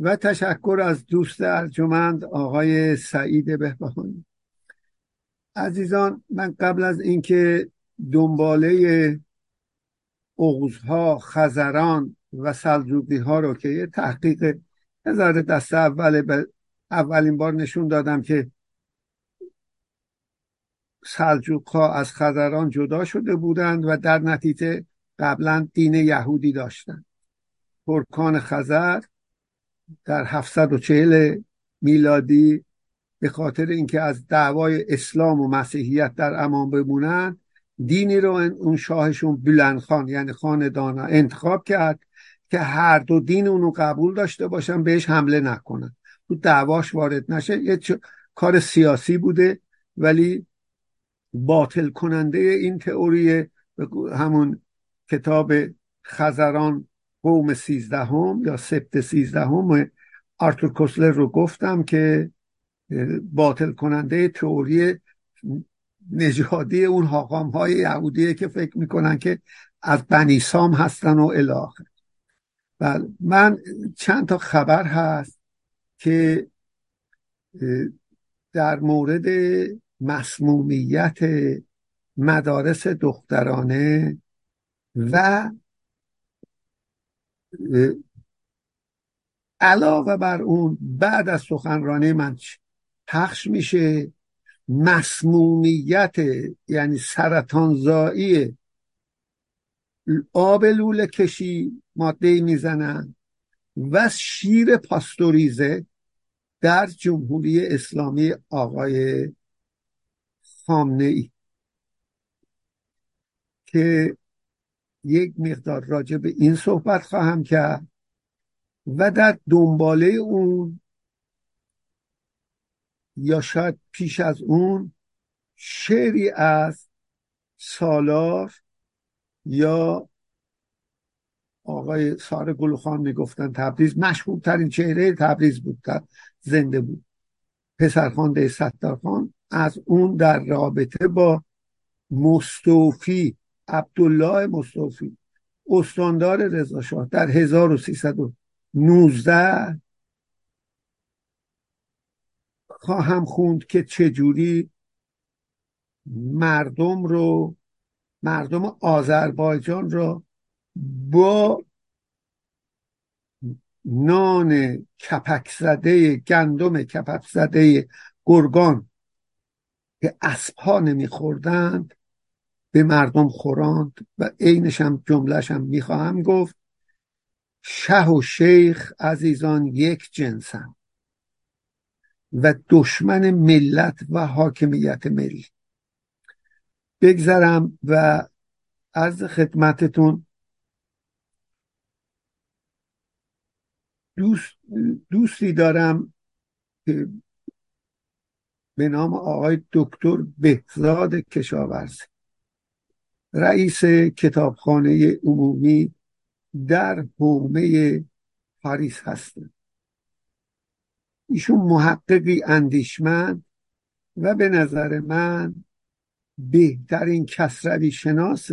و تشکر از دوست ارجمند آقای سعید بهبهانی. عزیزان من قبل از اینکه دنباله اغزها خزران و سلجوقی ها رو که یه تحقیق نظر دست اول به اولین بار نشون دادم که سلجوق ها از خزران جدا شده بودند و در نتیجه قبلا دین یهودی داشتند. ترکان خزر در 740 میلادی به خاطر اینکه از دعوای اسلام و مسیحیت در امان بمونن دینی رو اون شاهشون بلندخان یعنی خاندانا انتخاب کرد که هر دو دین اونو قبول داشته باشن بهش حمله نکنن. تو دعواش وارد نشه یه کار سیاسی بوده ولی باطل کننده این تئوری همون کتاب خزران قوم سیزدهم یا سبت سیزدهم آرتور کوسلر رو گفتم که باطل کننده تئوری نژادی اون حاقام های یهودیه که فکر می‌کنن که از بنی سام هستن و الاخر بله من چند تا خبر هست که در مورد مسمومیت مدارس دخترانه و علاوه بر اون بعد از سخنرانی من پخش میشه مسمومیت یعنی سرطانزایی آب لوله کشی ماده می‌زنن و شیر پاستوریزه در جمهوری اسلامی آقای خامنه ای که یک مقدار راجع به این صحبت خواهم کرد و در دنباله اون یا شاید پیش از اون شعری از سالار یا آقای سار گلخان می‌گفتن تبریز. مشهورترین چهره تبریز بود زنده بود. پسرخوانده ستارخان از اون در رابطه با مستوفی عبدالله مصطفی استاندار رضاشاه در 1319 خواهم خوند که چجوری مردم رو مردم آذربایجان را با نان کپک زده گندم کپک زده گرگان که اسبها نمیخوردند به مردم خوراند و عینش هم جملهش هم می‌خواهم گفت شه و شیخ عزیزان یک جنسم و دشمن ملت و حاکمیت ملی. بگذرم و از خدمتتون دوست دوستی دارم که به نام آقای دکتر بهزاد کشاورزی. رئیس کتابخانه عمومی در حومه پاریس هستند. ایشون محققی اندیشمند و به نظر من بهترین کسروی شناس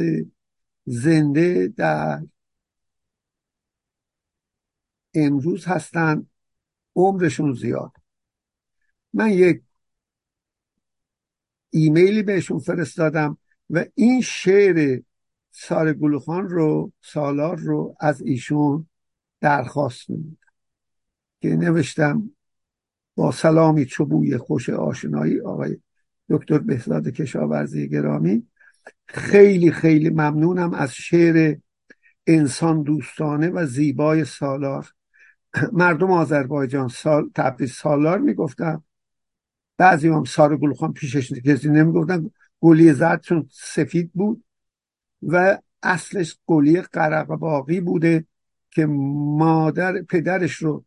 زنده در امروز هستند. عمرشون زیاد. من یک ایمیلی بهشون فرستادم. و این شعر سال گلوخان رو سالار رو از ایشون درخواست نمودم که نوشتم با سلامی چوبوی خوش آشنایی آقای دکتر بهزاد کشاورزی گرامی خیلی خیلی ممنونم از شعر انسان دوستانه و زیبای سالار. مردم آذربایجان سال تبریز سالار می‌گفتن. بعضی هم سار گلخان پیشش کسی نمی‌گفتن. گلی زرد چون سفید بود و اصلش گلی قرق باقی بوده که مادر پدرش رو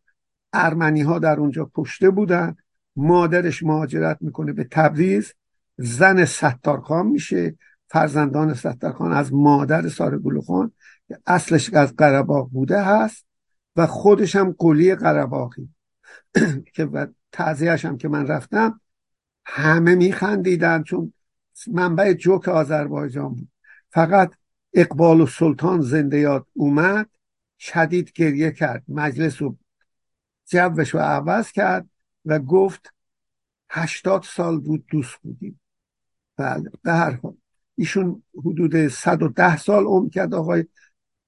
ارمنی ها در اونجا کشته بودن. مادرش مهاجرت می‌کنه به تبریز. زن ستارخان میشه. فرزندان ستارخان از مادر سارگل خان اصلش از قرباق بوده هست و خودش هم قلی قرباقی که تعذیهش هم که من رفتم همه میخندیدن چون منبع جوک آذربایجان بود. فقط اقبال و سلطان زنده یاد اومد شدید گریه کرد مجلس رو جوش رو عوض کرد و گفت هشتاد سال بود دوست بودیم. بله به هر حال. ایشون حدود 110 سال عمر کرد آقای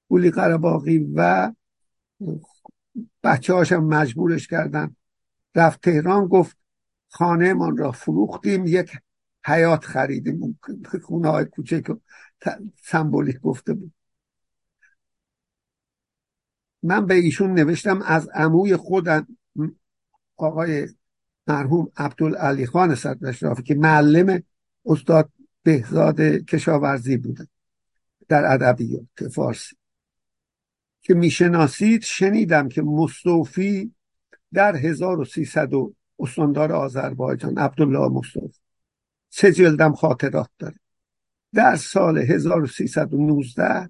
قولی قرباقی و بچه هاشم مجبورش کردن. رفت تهران گفت خانه من را فروختیم یک حیات خریدیم خونه های کوچک و سمبولیک گفته بود. من به ایشون نوشتم از عموی خودم آقای مرحوم عبدالعلی خان صدرشرافی که معلم استاد بهزاد کشاورزی بودن در ادبیات فارسی که می‌شناسید شنیدم که مصطفی در 1300 استاندار آذربایجان عبدالله مصطفی سه جلدم خاطرات داره. در سال 1319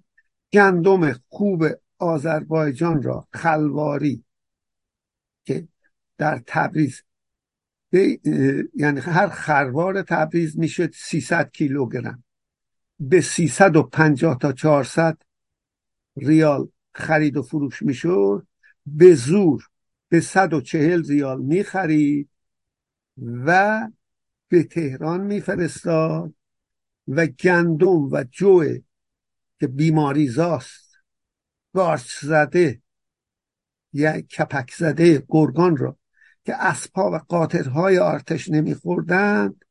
گندم خوب آذربایجان را خلواری که در تبریز یعنی هر خروار تبریز میشه 300 کیلوگرم. به 350 تا 400 ریال خرید و فروش می‌شد. به زور به 140 ریال می‌خرید و به تهران میفرستاد و گندم و جو که بیماری زاست. گارچ زده یا کپک زده گرگان را که اسبها و قاطرهای آرتش نمیخوردند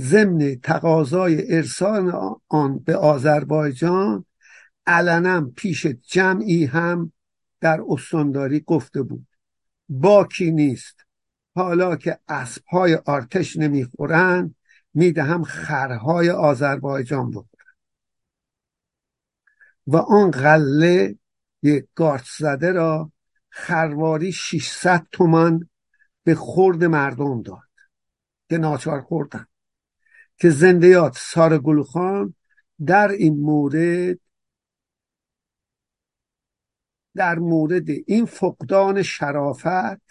ضمن تقاضای ارسال آن به آذربایجان علنا پیش جمعی هم در استانداری گفته بود. باکی نیست. حالا که اسبهای آرتش نمی‌خورند می‌دهم خرهای آذربایجان بخورن و آن غله یک گارت زده را خرواری 600 تومان به خورد مردم داد که ناچار خوردن. که زندیات سار گلخان در این مورد در مورد این فقدان شرافت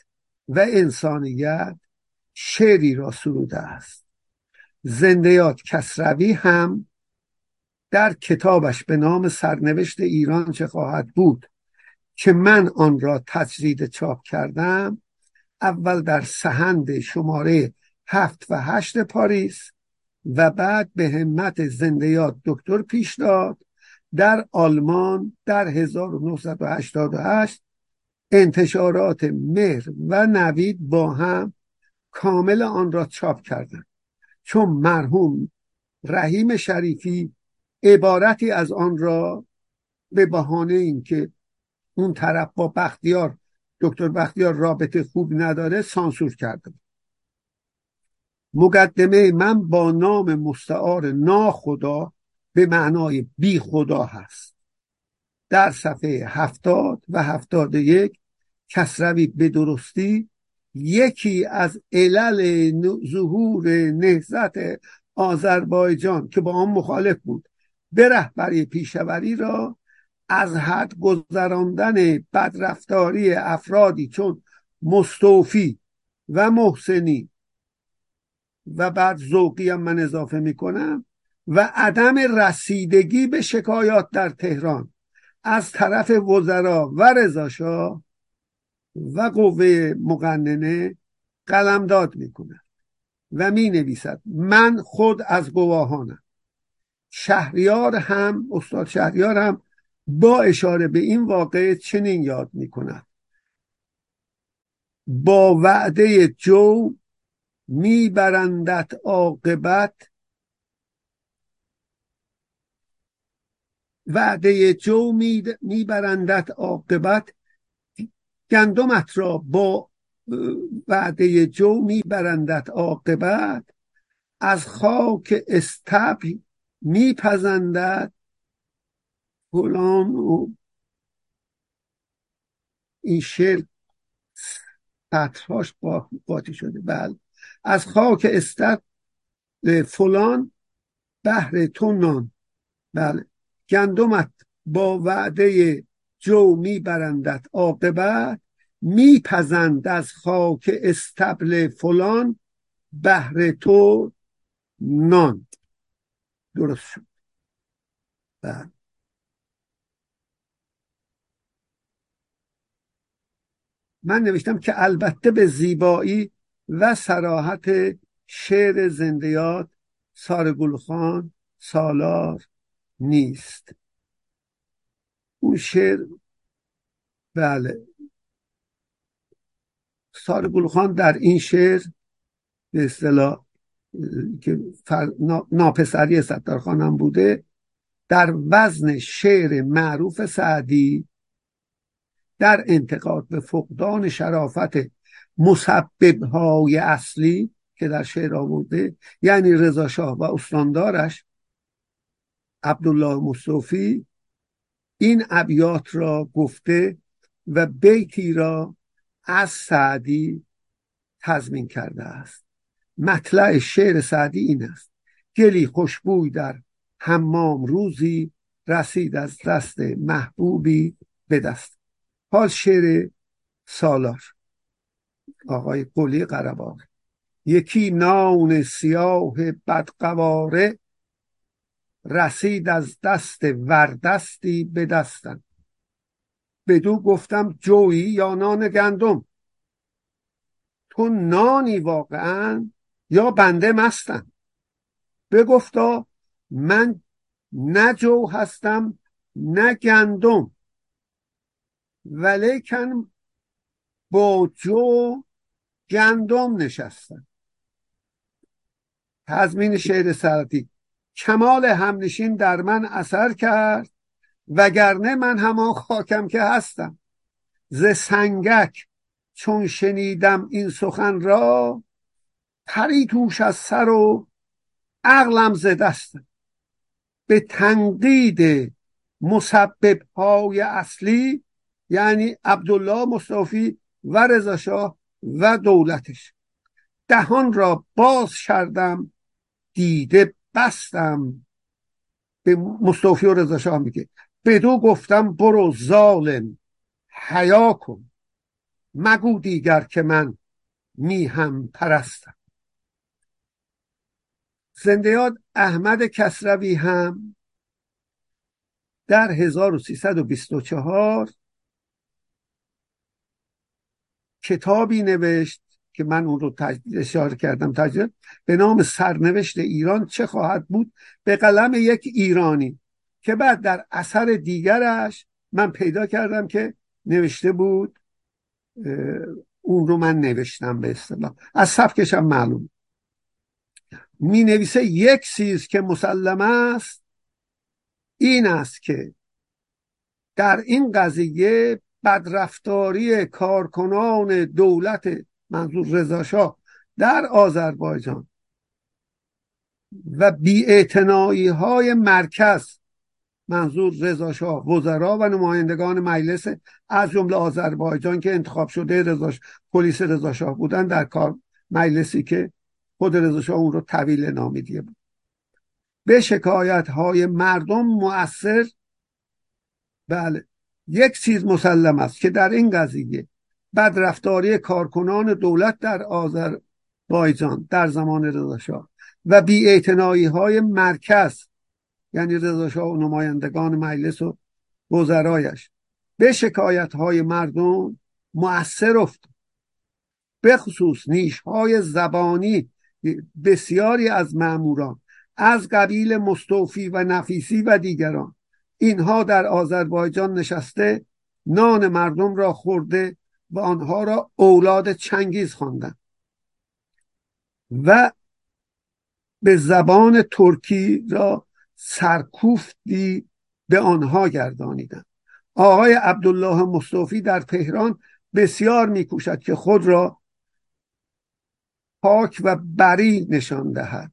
و انسانیت شعری را سروده است. زندیات کسروی هم در کتابش به نام سرنوشت ایران چه خواهد بود که من آن را تجرید چاپ کردم؟ اول در سهند شماره هفت و هشت پاریس و بعد به همت زندیات دکتر پیش داد در آلمان در 1988 انتشارات مهر و نوید با هم کامل آن را چاپ کردند. چون مرحوم رحیم شریفی عبارتی از آن را به بهانه اینکه اون طرف با بختیار دکتر بختیار رابطه خوب نداره سانسور کرده مقدمه من با نام مستعار ناخدا به معنای بی خدا هست. در صفحه هفتاد و هفتاد یک کسروی به درستی یکی از علل ظهور نهزت آذربایجان که با آن مخالف بود به رهبری پیشوری را از حد گذراندن بدرفتاری افرادی چون مستوفی و محسنی و بعد ذوقی هم من اضافه می‌کنم و عدم رسیدگی به شکایات در تهران. از طرف وزرا و رضاشاه و قوه مقننه قلمداد می‌کنه و می نویسد من خود از گواهانم. شهریار هم استاد شهریار هم با اشاره به این واقع چنین یاد می کند با وعده جو میبرندت عاقبت. وعده جو میبرندت عاقبت. گندمت را با وعده جو میبرندت عاقبت. از خاک استبل میپزندد فلان و این شعر سطرهاش قاطی شده. بله. از خاک استر فلان بهر تو نان. بله. گندمت با وعده جو میبرندت عاقبت. میپزند از خاک استبل فلان بهر تو نان درست شد. بله. من نوشتم که البته به زیبایی و سراحت شعر زندیات سارگلخان سالار نیست. اون شعر بله. سارگلخان در این شعر به اصطلاح که ناپسری ستارخانم بوده در وزن شعر معروف سعدی در انتقاد به فقدان شرافت مسببهای اصلی که در شعر آورده یعنی رضا شاه و استاندارش عبدالله مصطفی این ابیات را گفته و بیتی را از سعدی تضمین کرده است. مطلع شعر سعدی این است. گلی خوشبوی در حمام روزی رسید از دست محبوبی به دست. حال شعر سالار. آقای قلی قرباق یکی نان سیاه بدقواره رسید از دست وردستی به دستم. بدو گفتم جویی یا نان گندم. تو نانی واقعا یا بنده مستم؟ بگفتا من نه جو هستم نه گندم. ولیکن با جو گندم نشستم. تضمین شعر سعدی کمال همنشین در من اثر کرد. وگرنه من همان خاکم که هستم. ز سنگک چون شنیدم این سخن را پری توش از سر و عقلم ز دستم به تنقید مسبب های اصلی یعنی عبدالله مصطفی و رضا و دولتش. دهان را باز کردم دیده بستم. به مصطفی و رضا شاه میگه. بدو گفتم برو ظالم حیا کن. مگو دیگر که من میهم پرستم. زندیاد احمد کسروی هم در 1324 کتابی نوشت که من اون رو اشاره کردم تجربه به نام سرنوشت ایران چه خواهد بود؟ به قلم یک ایرانی. که بعد در اثر دیگرش من پیدا کردم که نوشته بود اون رو من نوشتم به اصطلاح. از سبکشم معلوم. می نویسه یک چیز که مسلم است این است که در این قضیه بدرفتاری کارکنان دولت منظور رضاشاه در آذربایجان و بیاعتنایی های مرکز منظور رضاشاه وزرا و نمایندگان مجلس از جمله آذربایجان که انتخاب شده رضاش پلیس رضاشاه بودن در کار مجلسی که خود رضاشاه اون رو طویل نامیدیه بود. به شکایت های مردم مؤثر بله یک چیز مسلم است که در این قضیه بدرفتاری کارکنان دولت در آذربایجان در زمان رضاشاه و بیاعتنایی های مرکز یعنی رضاشاه و نمایندگان مجلس و وزرایش. به شکایت های مردم مؤثر افتاد. به خصوص نیش های زبانی بسیاری از معموران از قبیل مستوفی و نفیسی و دیگران. اینها در آذربایجان نشسته نان مردم را خورده و آنها را اولاد چنگیز خواندند. و به زبان ترکی را سرکوفتی به آنها گردانیدند. آقای عبدالله مصطفی در تهران بسیار میکوشد که خود را پاک و بری نشان دهد.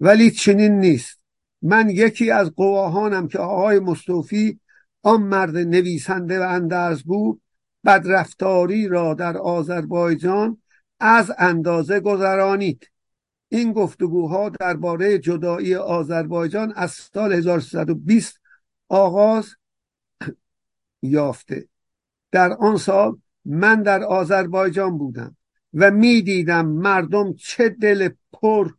ولی چنین نیست. من یکی از قواهانم که آقای مصطفی آن مرد نویسنده و اندرزگو بدرفتاری را در آذربایجان از اندازه گذرانید. این گفتگوها درباره جدایی آذربایجان از سال 1320 آغاز یافته. در آن سال من در آذربایجان بودم و می‌دیدم مردم چه دل پر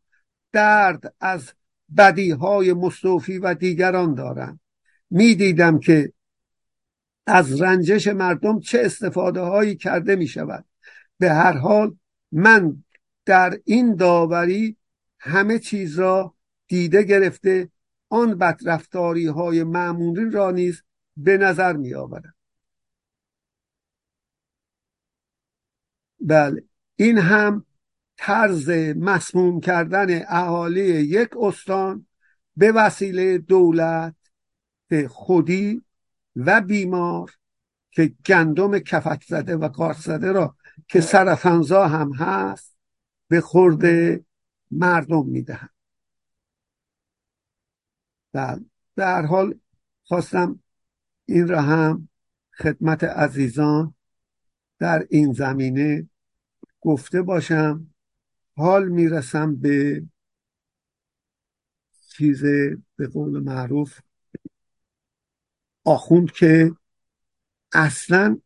درد از بدیهای مصطفی و دیگران دارند. می‌دیدم که از رنجش مردم چه استفاده هایی کرده می شود به هر حال من در این داوری همه چیز را دیده گرفته آن بدرفتاری های معمولی را نیز به نظر می آورم بله این هم طرز مسموم کردن اهالی یک استان به وسیله دولت به خودی و بیمار که گندم کفک زده و قارت زده را که سرطانزا هم هست. به خورد مردم می‌دهند. بله. به هر حال خواستم این را هم خدمت عزیزان در این زمینه گفته باشم. حال می‌رسم به چیز به قول معروف آخوند که اصلا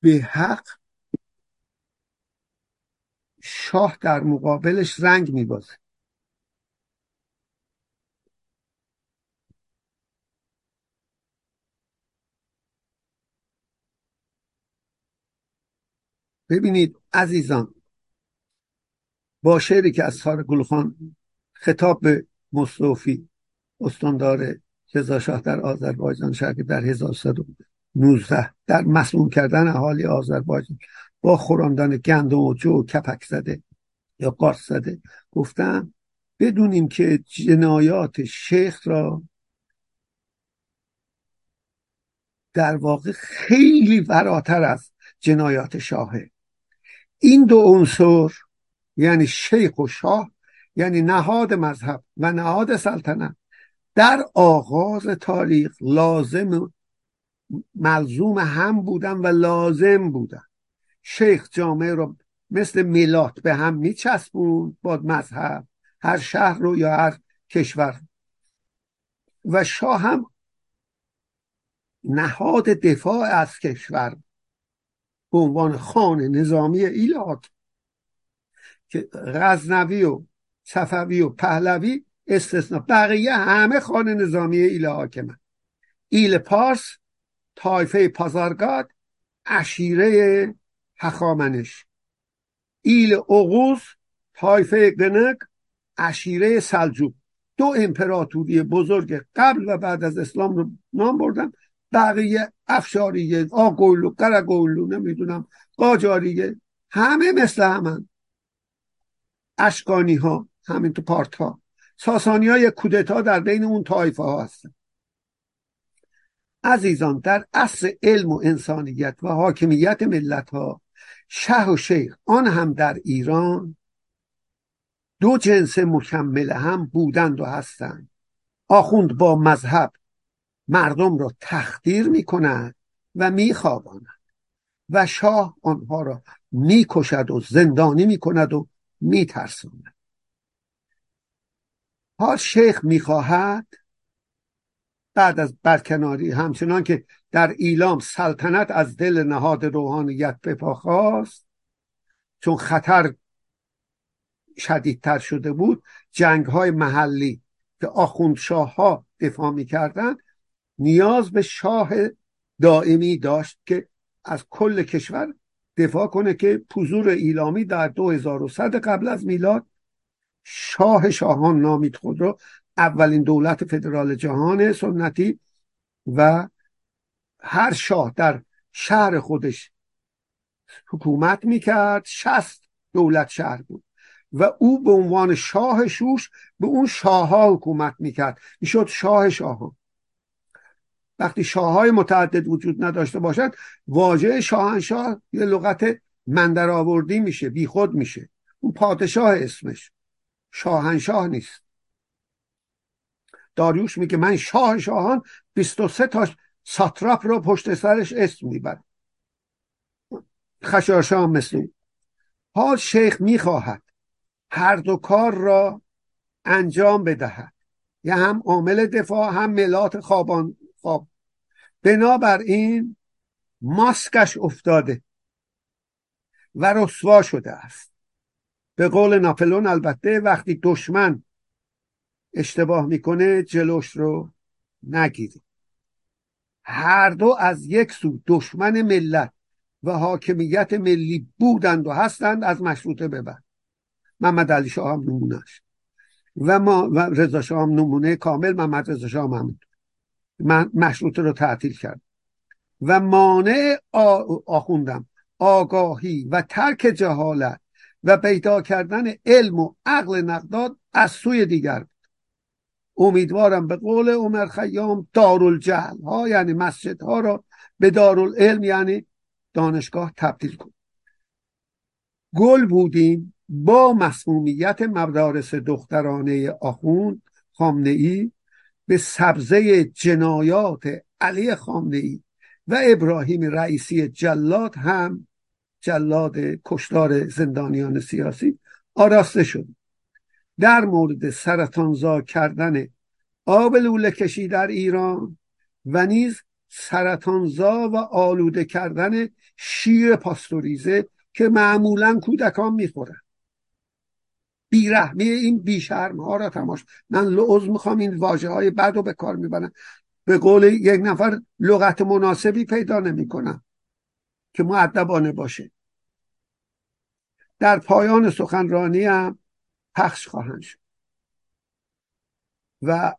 به حق شاه در مقابلش رنگ میبازه. ببینید عزیزان با شعری که از سار گلخان خطاب به مصطفی استاندار رضا در آذربایجان شرک در 1119 در مسموم کردن اهالی آذربایجان با خوراندن گندم و جو کپک زده یا قارس زده گفتم بدونیم که جنایات شیخ را در واقع خیلی فراتر از جنایات شاهه. این دو عنصر یعنی شیخ و شاه یعنی نهاد مذهب و نهاد سلطنت در آغاز تاریخ لازم ملزوم هم بودن و لازم بودن. شیخ جامعه رو مثل میلات به هم میچسبون با مذهب هر شهر رو یا هر کشور. و شاه هم نهاد دفاع از کشور به عنوان خان نظامی ایلات که غزنوی و صفوی و پهلوی استثنا بقیه همه خانه نظامی ایل حاکمه ایل پارس تایفه پازارگاد اشیره هخامنش. ایل اغوز تایفه گنگ اشیره سلجوق. دو امپراتوری بزرگ قبل و بعد از اسلام رو نام بردم بقیه افشاریه آگولو قرگولو نمی‌دونم قاجاریه همه مثل همن. اشکانی ها همین تو پارت ها ساسانی های کودتا در بین اون طایفه ها هستن. عزیزان در اصل علم و انسانیت و حاکمیت ملت ها شه و شیخ آن هم در ایران دو جنس مکمل هم بودند و هستند. آخوند با مذهب مردم را تخدیر می کند و می و شاه آنها را می کشد و زندانی می کند و می ترساند حال شیخ می‌خواهد بعد از برکناری همچنان که در ایلام سلطنت از دل نهاد روحانیت بپا خواست چون خطر شدیدتر شده بود جنگ های محلی که آخوند شاه ها دفاع می‌کردن نیاز به شاه دائمی داشت که از کل کشور دفاع کنه که پوزور ایلامی در 2100 قبل از میلاد شاه شاهان نامید خود را اولین دولت فدرال جهان سنتی و هر شاه در شهر خودش حکومت می‌کرد شست دولت شهر بود و او به عنوان شاه شوش به اون شاه ها حکومت می‌کرد. می‌شد شاه شاهان وقتی شاه های متعدد وجود نداشته باشد واژه شاهنشاه یه لغت مندر آوردی میشه بیخود میشه. اون پادشاه اسمش شاهنشاه نیست. داریوش میگه من شاه شاهان 23 تا ساتراپ رو پشت سرش اسم می‌برم خشاشان مثل حال شیخ می‌خواهد هر دو کار را انجام بدهد. یا هم عامل دفاع هم ملات خوابان خواب. بنابراین ماسکش افتاده و رسوا شده است. به قول ناپلون البته وقتی دشمن اشتباه می‌کنه جلوش رو نگیرید. هر دو از یک سو دشمن ملت و حاکمیت ملی بودند و هستند از مشروطه ببر محمد علی شاه هم نمونهش و ما و رضا شاه هم نمونه کامل محمد رضا شاه هم مشروطه رو تعطیل کرد و مانع آخوندم آگاهی و ترک جهالت و پیدا کردن علم و عقل نقداد از سوی دیگر امیدوارم به قول عمر خیام دارالجهل ها یعنی مسجد ها را به دارالعلم یعنی دانشگاه تبدیل کن. گل بودیم با مسمومیت مدارس دخترانه آخوند خامنه ای به سبزه جنایات علی خامنه ای و ابراهیم رئیسی جلاد هم جلاد کشتار زندانیان سیاسی آراسته شد در مورد سرطانزا کردن آب لوله کشی در ایران و نیز سرطانزا و آلوده کردن شیر پاستوریزه که معمولا کودکان می‌خورن. بیرحمی این بیشرم ها را تماش. من لعوز می‌خوام این واجه های بد رو به کار می‌برم. به قول یک نفر لغت مناسبی پیدا نمی‌کنم که معدبانه باشه. در پایان سخنرانی هم پخش خواهند شد. و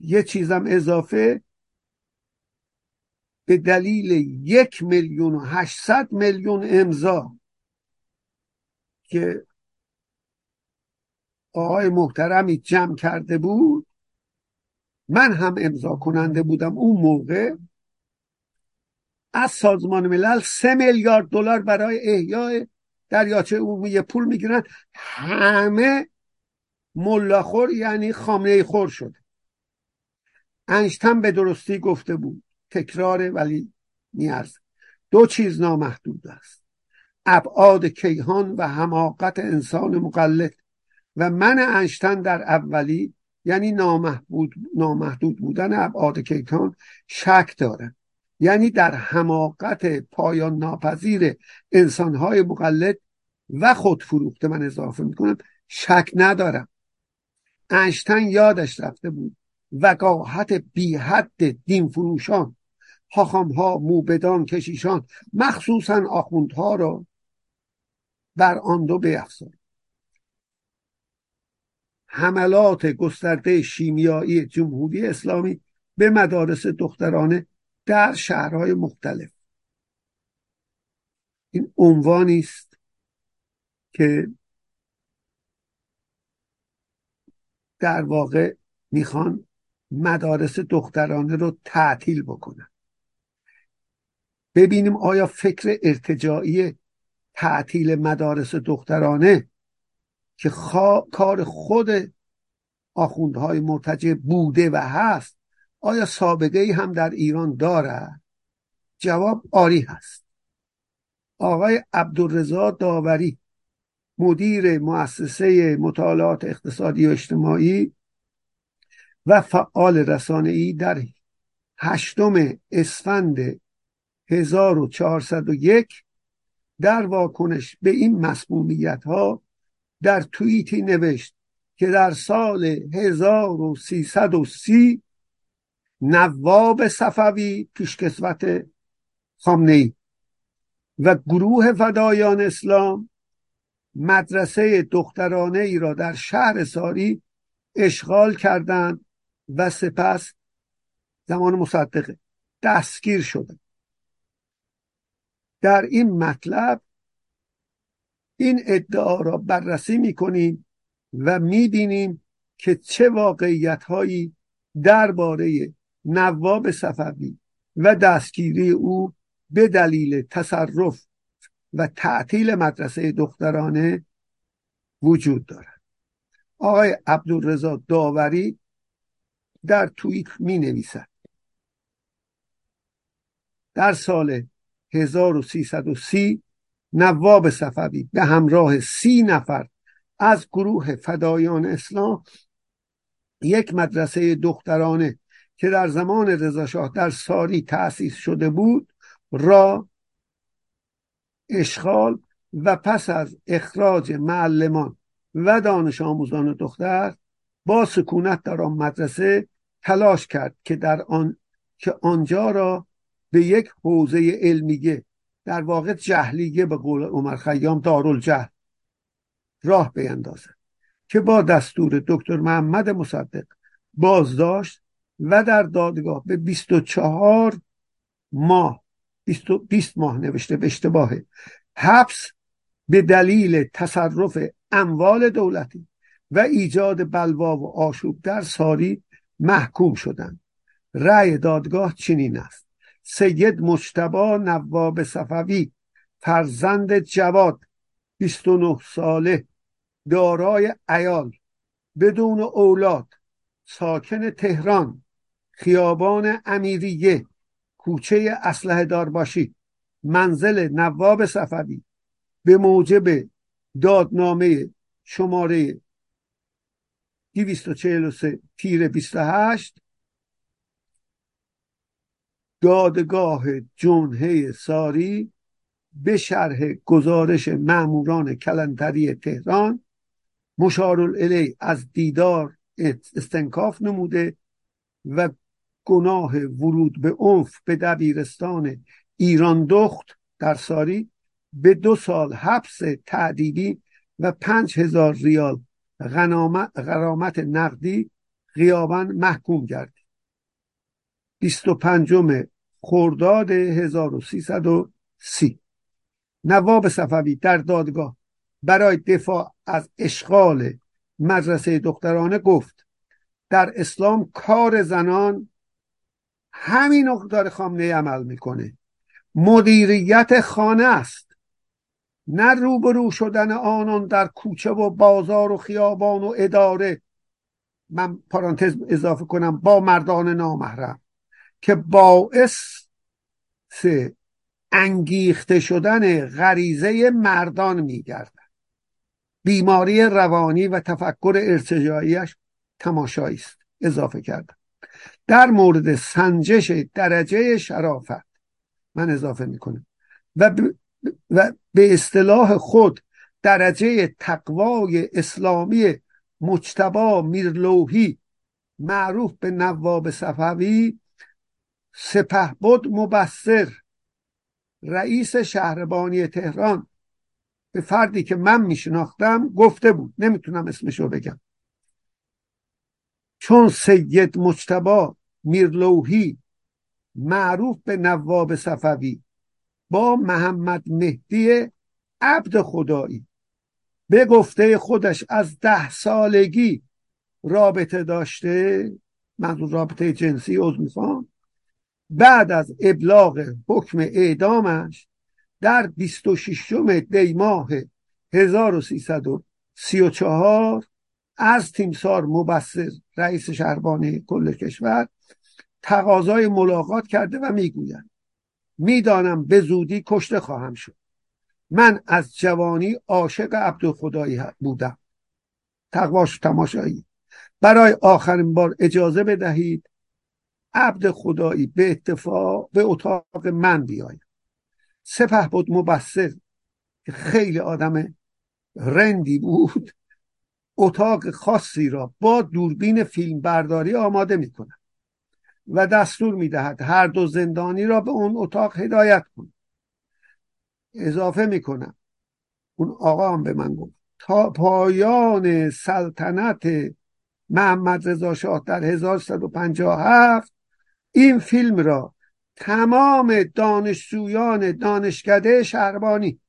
یه چیزم اضافه به دلیل یک میلیون و هشتصد میلیون امضا که آقای محترمی جمع کرده بود من هم امضا کننده بودم اون موقع. از سازمان ملل سه میلیارد دلار برای احیای دریاچه عمومی پول می‌گیرن. همه ملاخور یعنی خامنه خور شده. انشتن به درستی گفته بود. تکرار ولی نیاز. دو چیز نامحدود است. ابعاد کیهان و حماقت انسان مقلد. و من انشتن در اولی یعنی نامحدود, نامحدود بودن ابعاد کیهان شک دارم. یعنی در حماقت پایان ناپذیر انسانهای مقلد و خود فروخته من اضافه می‌کنم شک ندارم. انشتن یادش رفته بود وقاحت بی حد دین فروشان حاخام ها موبدان کشیشان مخصوصا آخوندها را بر آن دو بیفزار حملات گسترده شیمیایی جمهوری اسلامی به مدارس دخترانه در شهرهای مختلف. این عنوانی است که در واقع می‌خوان مدارس دخترانه رو تعطیل بکنن. ببینیم آیا فکر ارتجاعی تعطیل مدارس دخترانه که کار خود آخوندهای مرتجع بوده و هست آیا سابقه ای هم در ایران دارد؟ جواب آری هست. آقای عبدالرضا داوری مدیر مؤسسه مطالعات اقتصادی و اجتماعی و فعال رسانه ای در هشتم اسفند 1401 در واکنش به این مسمومیت ها در توییتی نوشت که در سال 1330 نواب صفوی پیشکسوت خامنه ای و گروه فدایان اسلام مدرسه دخترانه ای را در شهر ساری اشغال کردند و سپس زمان مصدقه دستگیر شدند. در این مطلب این ادعا را بررسی می‌کنیم و می‌بینیم که چه واقعیت هایی درباره نواب صفوی و دستگیری او به دلیل تصرف و تعطیل مدرسه دخترانه وجود دارد. آقای عبدالرضا داوری در توییت می نویسد در سال 1330 نواب صفوی به همراه سی نفر از گروه فدایان اسلام یک مدرسه دخترانه که در زمان رضاشاه در ساری تأسیس شده بود را اشغال و پس از اخراج معلمان و دانش آموزان دختر با سکونت در آن مدرسه تلاش کرد که در آن که آنجا را به یک حوزه علمیه در واقع جهلیه به قول عمر خیام دارالجهل راه بیندازد که با دستور دکتر محمد مصدق بازداشت و در دادگاه به 24 ماه 20 ماه نوشته به اشتباهه حبس به دلیل تصرف اموال دولتی و ایجاد بلوا و آشوب در ساری محکوم شدند. رأی دادگاه چنین است. سید مجتبا نواب صفوی فرزند جواد 29 ساله دارای ایال بدون اولاد ساکن تهران خیابان امیریه کوچه اسلحه دار باشی. منزل نواب صفوی. به موجب دادنامه شماره 243 تیر 28 دادگاه جنهه ساری به شرح گزارش ماموران کلانتری تهران مشار الی از دیدار استنکاف نموده و گناه ورود به عنف به دبیرستان ایران دخت در ساری به دو سال حبس تعدیدی و پنج هزار ریال غرامت نقدی غیابا محکوم گردید 25 خرداد 1330 نواب صفوی در دادگاه برای دفاع از اشغال مدرسه دخترانه گفت در اسلام کار زنان همین داره خامنه عمل می‌کنه. مدیریت خانه است. نه روبرو شدن آنان در کوچه و بازار و خیابان و اداره. من پارانتز اضافه کنم با مردان نامحرم که باعث انگیخته شدن غریزه مردان میگردد بیماری روانی و تفکر ارتجاعیش تماشایی است. اضافه کردم. در مورد سنجش درجه شرافت من اضافه می‌کنم. و, و به اصطلاح خود درجه تقوای اسلامی مجتبا میرلوهی معروف به نواب صفوی سپهبد مبصر رئیس شهربانی تهران. به فردی که من میشناختم گفته بود. نمی‌تونم اسمشو بگم. چون سید مجتبا میرلوهی معروف به نواب صفوی با محمد مهدی عبد خدایی. به گفته خودش از ده سالگی رابطه داشته منظور رابطه جنسی عضو می‌خوام. بعد از ابلاغ حکم اعدامش در 26 دی ماه 1334 از تیمسار مبصر رئیس شهربانی کل کشور تقاضای ملاقات کرده و می‌گوید می‌دانم به زودی کشته خواهم شد. من از جوانی عاشق عبدالخدایی بودم. تقواش تماشایی. برای آخرین بار اجازه بدهید عبد خدایی به اتفاق به اتاق من بیاید. سپه بود مبصر خیلی آدم رندی بود. اتاق خاصی را با دوربین فیلم برداری آماده می کند و دستور می دهد هر دو زندانی را به اون اتاق هدایت کن اضافه می کنم اون آقا هم به من گفت تا پایان سلطنت محمد رضا شاه در 1157 این فیلم را تمام دانشجویان دانشکده شهربانی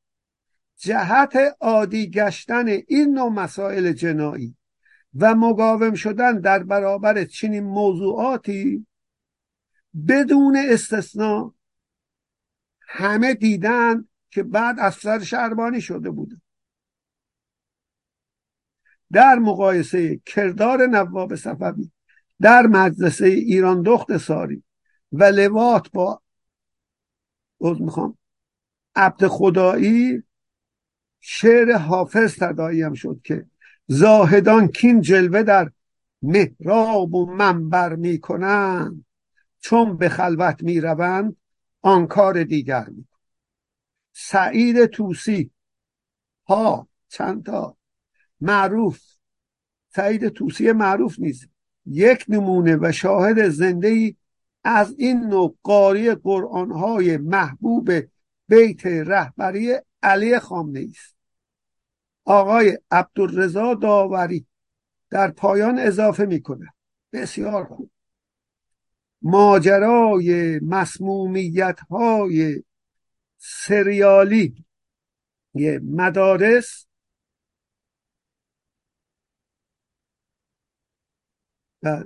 جهت عادی گشتن این نوع مسائل جنایی و مقاوم شدن در برابر چنین موضوعاتی بدون استثنا همه دیدن که بعد افسر شهربانی شده بوده. در مقایسه کردار نواب صفوی در مدرسه ایران دخت ساری و لوات با از می‌خوام عبد خدایی شعر حافظ تداییم شد که زاهدان کین جلوه در محراب و منبر می‌کنند. چون به خلوت می‌روند آن کار دیگر می سعید توسی ها چند تا؟ معروف. سعید توسی معروف نیست. یک نمونه و شاهد زنده ای از این نوع قاری قرآن های محبوب بیت رهبری علی خامنه است. آقای عبدالرضا داوری در پایان اضافه می‌کنه بسیار خوب. ماجرای مسمومیت های سریالی مدارس و,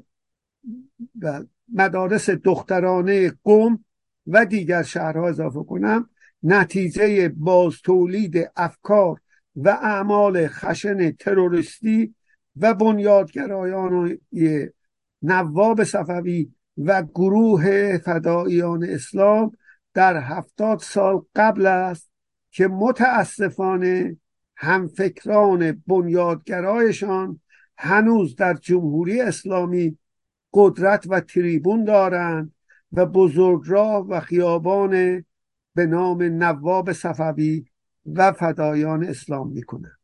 و مدارس دخترانه قوم و دیگر شهرها اضافه کنم. نتیجه باز تولید افکار و اعمال خشن تروریستی و بنیادگرایان نواب صفوی و گروه فداییان اسلام در هفتاد سال قبل است که متاسفانه همفکران بنیادگرایشان هنوز در جمهوری اسلامی قدرت و تریبون دارند و بزرگراه و خیابان به نام نواب صفوی و فدایان اسلام می‌کنند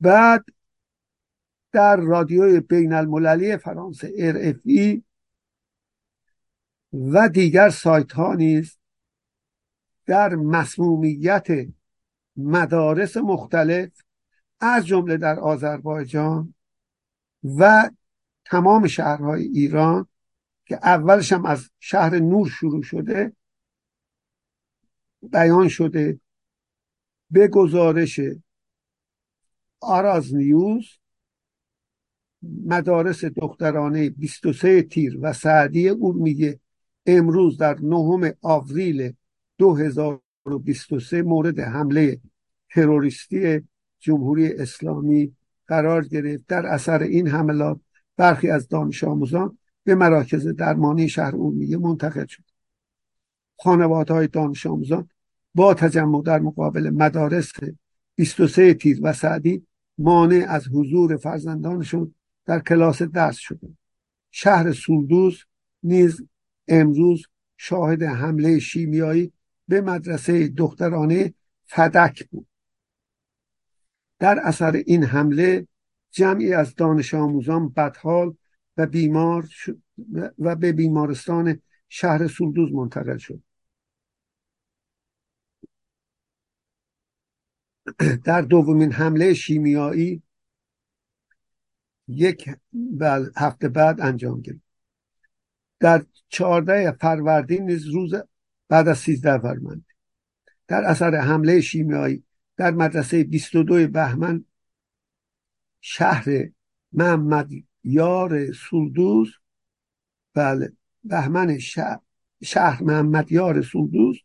بعد در رادیوی بین المللی فرانسه RFI و دیگر سایت ها نیز در مسمومیت مدارس مختلف از جمله در آذربایجان و تمام شهرهای ایران که اولش هم از شهر نور شروع شده بیان شده به گزارش آراز نیوز مدارس دخترانه 23 تیر و سعدی اورمیه امروز در نهم آوریل 2023 مورد حمله تروریستی جمهوری اسلامی قرار گرفت. در اثر این حملات برخی از دانش آموزان به مراکز درمانی شهر اورمیه منتقل شد. خانواده های دانش آموزان با تجمع در مقابل مدارس 23 تیر و سعدی مانع از حضور فرزندانشون در کلاس درس شده. شهر سولدوز نیز امروز شاهد حمله شیمیایی به مدرسه دخترانه فدک بود. در اثر این حمله جمعی از دانش آموزان بدحال و بیمار و به بیمارستان شهر سولدوز منتقل شد. در دومین حمله شیمیایی یک هفته بعد انجام گرفت. در چهارده فروردین نیز روز بعد از سیزده فروردین. در اثر حمله شیمیایی در مدرسه 22 بهمن شهر محمد یار سولدوز بله بهمن شهر, شهر محمد یار سولدوز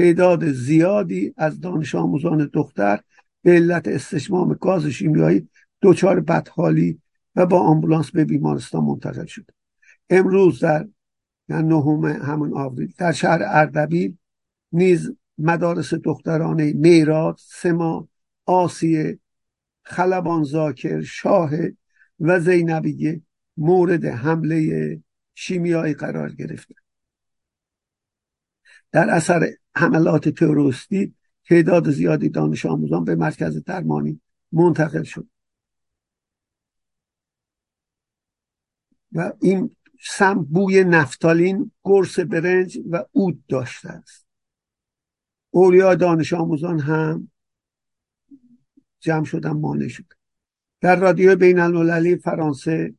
تعداد زیادی از دانش آموزان دختر به علت استشمام گاز شیمیایی دچار بدحالی و با آمبولانس به بیمارستان منتقل شد. امروز در نهم همون آوریل در شهر اردبیل نیز مدارس دخترانه میراد سما آسیه خلبان زاکر شاه و زینبیه مورد حمله شیمیایی قرار گرفته در اثر حملات تروریستی تعداد زیادی دانش آموزان به مرکز درمانی منتقل شد. و این سم بوی نفتالین قرص برنج و اود داشته است. اولیا دانش آموزان هم جمع شدن مانع شد. در رادیو بین المللی فرانسه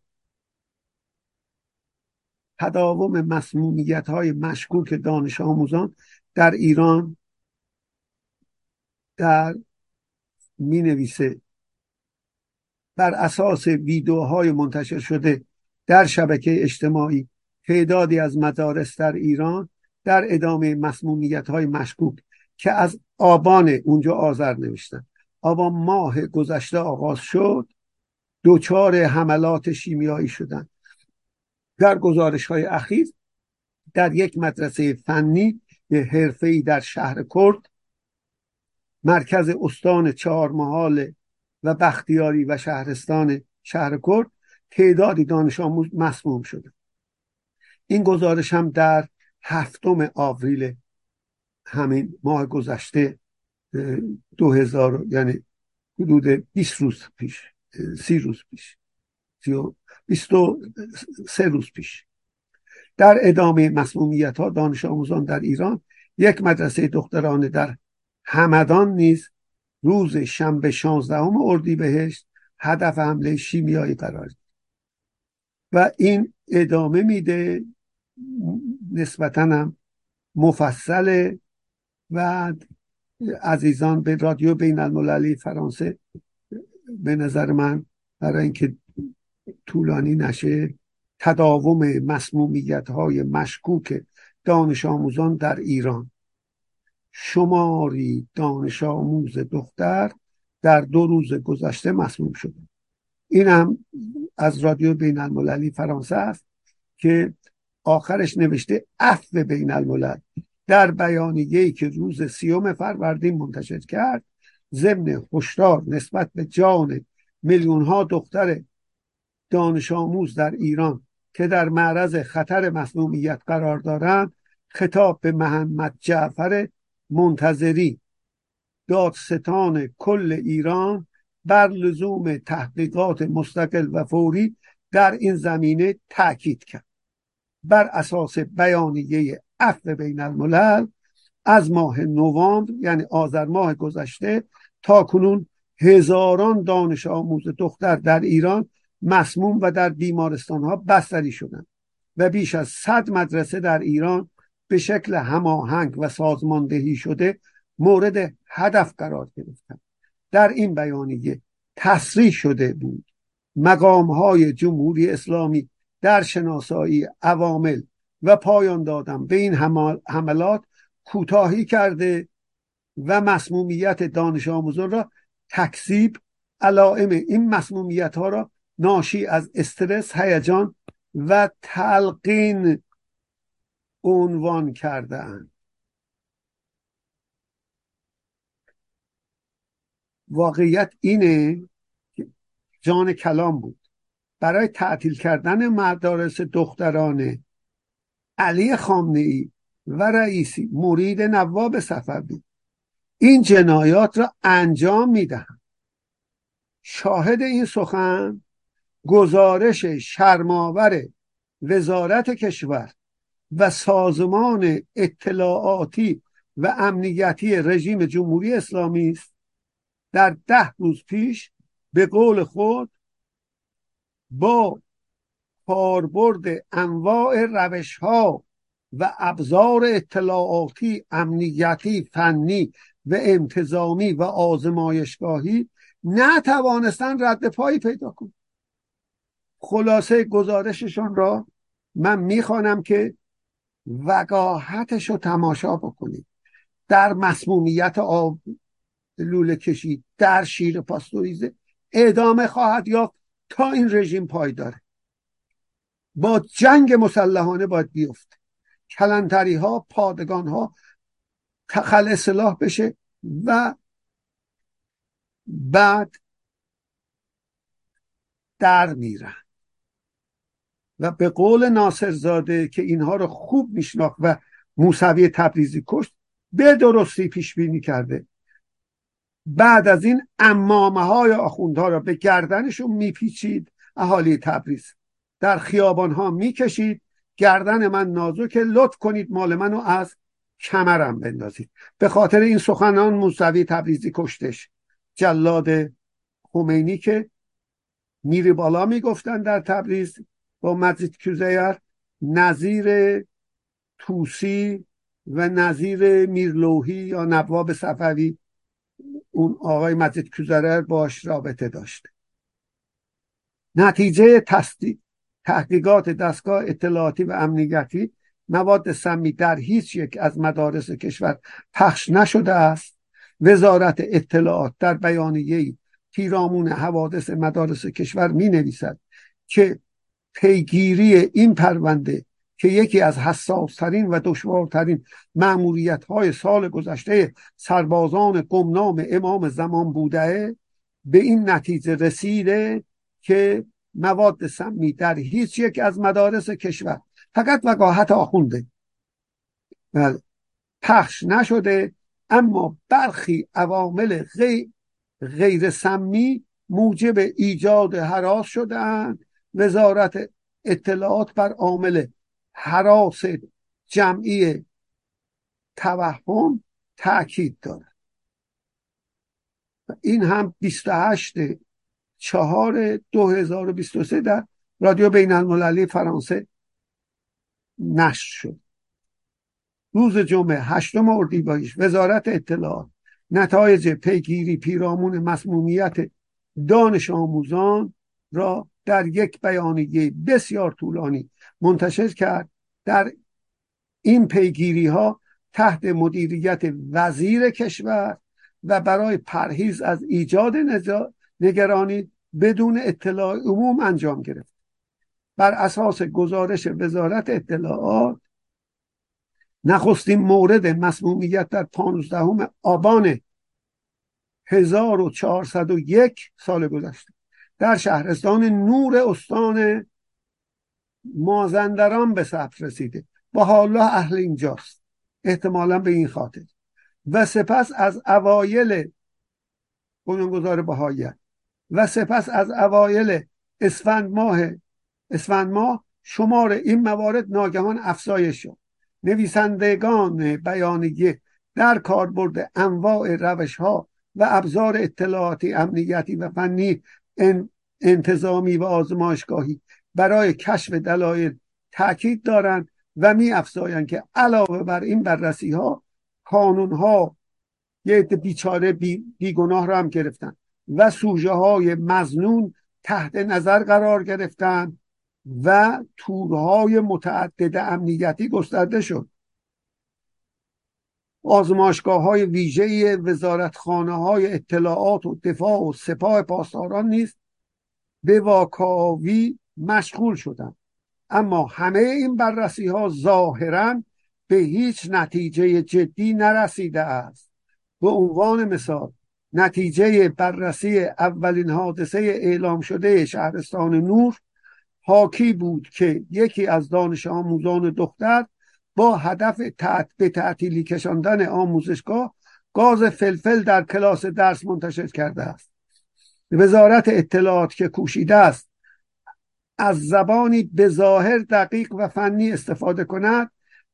تداوم مسمومیت های مشکوک دانش آموزان در ایران در می نویسه بر اساس ویدیوهای منتشر شده در شبکه اجتماعی تعدادی از مدارس در ایران در ادامه مسمومیت های مشکوک که از آبان اونجا آذر نوشتن. آبان ماه گذشته آغاز شد دوچار حملات شیمیایی شدن. در گزارش های اخیر در یک مدرسه فنی حرفه‌ای در شهر کرد مرکز استان چهار محال و بختیاری و شهرستان شهر کرد تعدادی دانش آموز مسموم شده. این گزارش هم در هفتم آوریل همین ماه گذشته دو هزار یعنی حدود 20 روز پیش سی روز پیش بیست و سه روز پیش. در ادامه مسمومیت ها دانش آموزان در ایران یک مدرسه دخترانه در همدان نیز روز شنبه 16 اردیبهشت هدف حمله شیمیایی قرار و این ادامه میده نسبتا مفصل و عزیزان به رادیو بین المللی فرانسه به نظر من برای اینکه طولانی نشه. تداوم مسمومیت های مشکوک دانش آموزان در ایران. شماری دانش آموز دختر در دو روز گذشته مسموم شده. این هم از رادیو بین المللی فرانسه است که آخرش نوشته عفو بین الملل در بیانیه‌ای که روز سیوم فروردین منتشر کرد ضمن هشدار نسبت به جان میلیون ها دختر دانش آموز در ایران که در معرض خطر مسمومیت قرار دارند خطاب به محمد جعفر منتظری دادستان کل ایران بر لزوم تحقیقات مستقل و فوری در این زمینه تاکید کرد. بر اساس بیانیه عفو بین الملل از ماه نوامبر یعنی آذر ماه گذشته تا کنون هزاران دانش آموز دختر در ایران مسموم و در بیمارستان ها بستری شدند و بیش از صد مدرسه در ایران به شکل هماهنگ و سازماندهی شده مورد هدف قرار گرفتند. در این بیانیه تصریح شده بود. مقام های جمهوری اسلامی در شناسایی عوامل و پایان دادن به این حملات کوتاهی کرده و مسمومیت دانش آموزان را تکذیب علائم این مسمومیت ها را ناشی از استرس هیجان و تلقین عنوان کردهاند. واقعیت اینه جان کلام بود. برای تعطیل کردن مدارس دخترانه علی خامنه ای و رئیسی مرید نواب صفوی این جنایات را انجام می‌دهند. شاهد این سخن گزارش شرماور وزارت کشور و سازمان اطلاعاتی و امنیتی رژیم جمهوری اسلامی است. در ده روز پیش به قول خود با کاربرد انواع روش ها و ابزار اطلاعاتی امنیتی فنی و انتظامی و آزمایشگاهی نتوانستن رد پایی پیدا کنند. خلاصه گزارششون را من می‌خوانم که وقاحتش رو تماشا بکنید. در مسمومیت آب لوله کشید در شیر پاستوریزه ادامه خواهد یافت تا این رژیم پایداره با جنگ مسلحانه باید بیفته کلنتری ها پادگان ها خل اصلاح بشه و بعد در میرن. و به قول ناصرزاده که اینها رو خوب میشناخت و موسوی تبریزی کشت به درستی پیش بینی کرده. بعد از این امامه های آخوندها را به گردنشون میپیچید. اهالی تبریز در خیابان ها می‌کشید. گردن من نازک لطف کنید مال منو از کمرم بندازید. به خاطر این سخنان موسوی تبریزی کشتش. جلاد خمینی که میری بالا می‌گفتن در تبریز. با مجید کوزیر نظیر توسی و نظیر میرلوهی یا نواب صفوی. اون آقای مجید کوزیر باش رابطه داشته نتیجه تصدیق تحقیقات دستگاه اطلاعاتی و امنیتی مواد سمی در هیچ یک از مدارس کشور پخش نشده است. وزارت اطلاعات در بیانیه پیرامون حوادث مدارس کشور می نویسد که پیگیری این پرونده که یکی از حساسترین و دشوارترین معمولیت های سال گذشته سربازان گمنام امام زمان بوده به این نتیجه رسیده که مواد سمی در هیچ یک از مدارس کشور فقط وقاحت آخونده بله. پخش نشده اما برخی عوامل غیر, غیر سمی موجب ایجاد حراس شدهاند وزارت اطلاعات بر عامل حراس جمعی توهم تاکید دارد. این هم 28 چهار 2023 در رادیو بین المللی فرانسه نشر شد. روز جمعه هشتم اردیبهشت وزارت اطلاعات نتایج پیگیری پیرامون مسمومیت دانش آموزان را در یک بیانیه بسیار طولانی منتشر کرد در این پیگیری ها تحت مدیریت وزیر کشور و برای پرهیز از ایجاد نگرانی بدون اطلاع عموم انجام گرفت. بر اساس گزارش وزارت اطلاعات نخستین مورد مسمومیت در 15 آبان 1401 سال گذشته. در شهرستان نور استان مازندران به ثبت رسیده. با حالا اهل اینجاست. احتمالا به این خاطر. و سپس از اوایل بنیانگذار بهایت و سپس از اوایل اسفند ماه اسفند ماه شمار این موارد ناگهان افزایش شد. نویسندگان بیانیه در کاربرد انواع روش ها و ابزار اطلاعاتی امنیتی و فنی انتظامی و آزمایشگاهی برای کشف دلایل تاکید دارند و می افزایند که علاوه بر این بررسی ها کانون ها یه بیچاره بی بیگناه را هم گرفتن و سوژه های مزنون تحت نظر قرار گرفتن و تورهای متعدد امنیتی گسترده شد. آزمایشگاه های ویژه وزارتخانه های اطلاعات و دفاع و سپاه پاسداران نیز به واکاوی مشغول شدند. اما همه این بررسی ها ظاهرا به هیچ نتیجه جدی نرسیده است. به عنوان مثال نتیجه بررسی اولین حادثه اعلام شده شهرستان نور حاکی بود که یکی از دانش آموزان دختر با هدف به تعطیلی کشاندن آموزشگاه گاز فلفل در کلاس درس منتشر کرده است. وزارت اطلاعات که کوشیده است از زبانی به ظاهر دقیق و فنی استفاده کند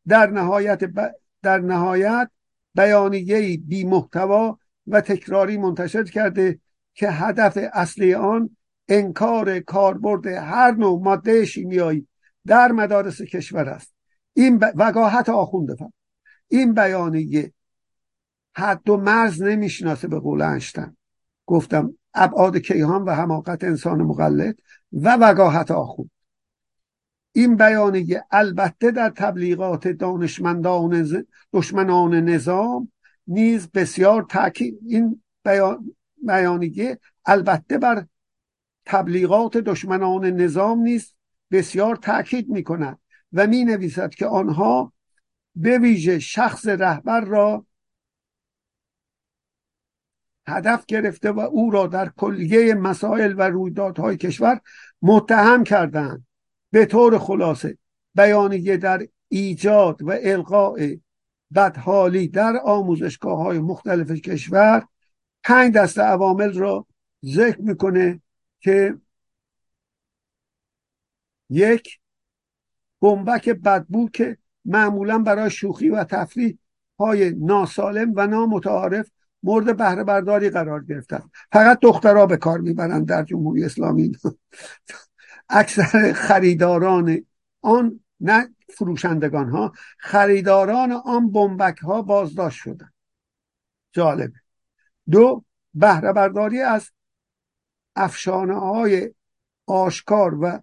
در نهایت ب... در نهایت بیانیه بی محتوا و تکراری منتشر کرده که هدف اصلی آن انکار کاربرد هر نوع ماده شیمیایی در مدارس کشور است. این ب... وقاحت آخونده فهم. این بیانیه حد و مرز نمی‌شناسه به قول انشتن گفتم ابعاد کیهان و حماقت انسان مقلد و وقاحت آخوند. این بیانیه البته در تبلیغات دانشمندان دشمنان نظام نیز بسیار تاکید این بیان... بیانیه البته بر تبلیغات دشمنان نظام نیز بسیار تاکید می کند و می نویسد که آنها به ویژه شخص رهبر را هدف گرفته و او را در کلیه مسائل و رویدادهای کشور متهم کردند. به طور خلاصه بیانیه در ایجاد و القاء بدحالی در آموزشگاه های مختلف کشور پنج دسته عوامل را ذکر می‌کنه که یک گنبک بدبو که معمولا برای شوخی و تفریح های ناسالم و نامتعارف مورد بهره برداری قرار گرفتن. فقط دخترها به کار می‌برند در جمهوری اسلامی. اکثر خریداران آن نه فروشندگان ها خریداران آن بمبک ها بازداشت شدن جالبه دو بهره برداری از افشانه های آشکار و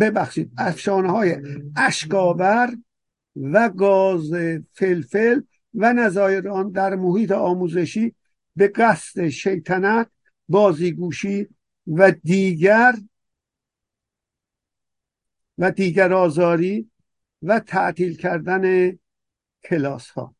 ببخشید افشانه های اشکاور و گاز فلفل و نظایر آن در محیط آموزشی به قصد شیطنت بازیگوشی و دیگر و دیگر آزاری و تعطیل کردن کلاس ها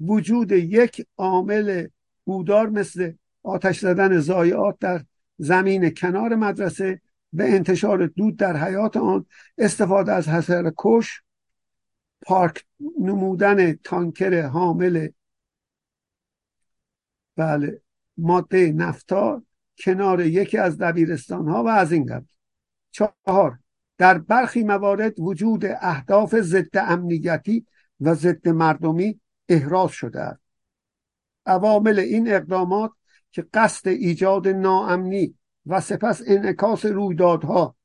وجود یک عامل بودار مثل آتش زدن زایعات در زمین کنار مدرسه به انتشار دود در حیات آن استفاده از حسر کش پارک نمودن تانکر حامل بله ماده نفتا کنار یکی از دبیرستان ها و از این قبل چهار در برخی موارد وجود اهداف ضد امنیتی و ضد مردمی احراز شده است. عوامل این اقدامات که قصد ایجاد ناامنی و سپس انعکاس رویدادها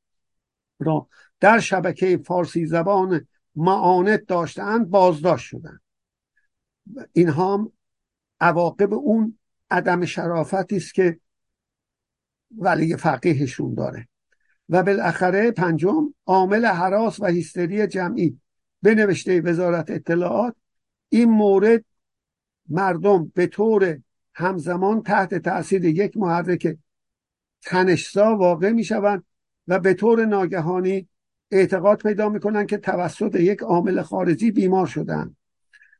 را در شبکه فارسی زبان معاند داشتند بازداشت شدند. اینها هم عواقب اون عدم شرافتی است که ولی فقیهشون داره. و بالاخره پنجم عامل حراس و هیستری جمعی. به نوشته وزارت اطلاعات این مورد مردم به طور همزمان تحت تاثیر یک محرک تنشزا واقع می شوند و به طور ناگهانی اعتقاد پیدا می کنند که توسط یک عامل خارجی بیمار شدند.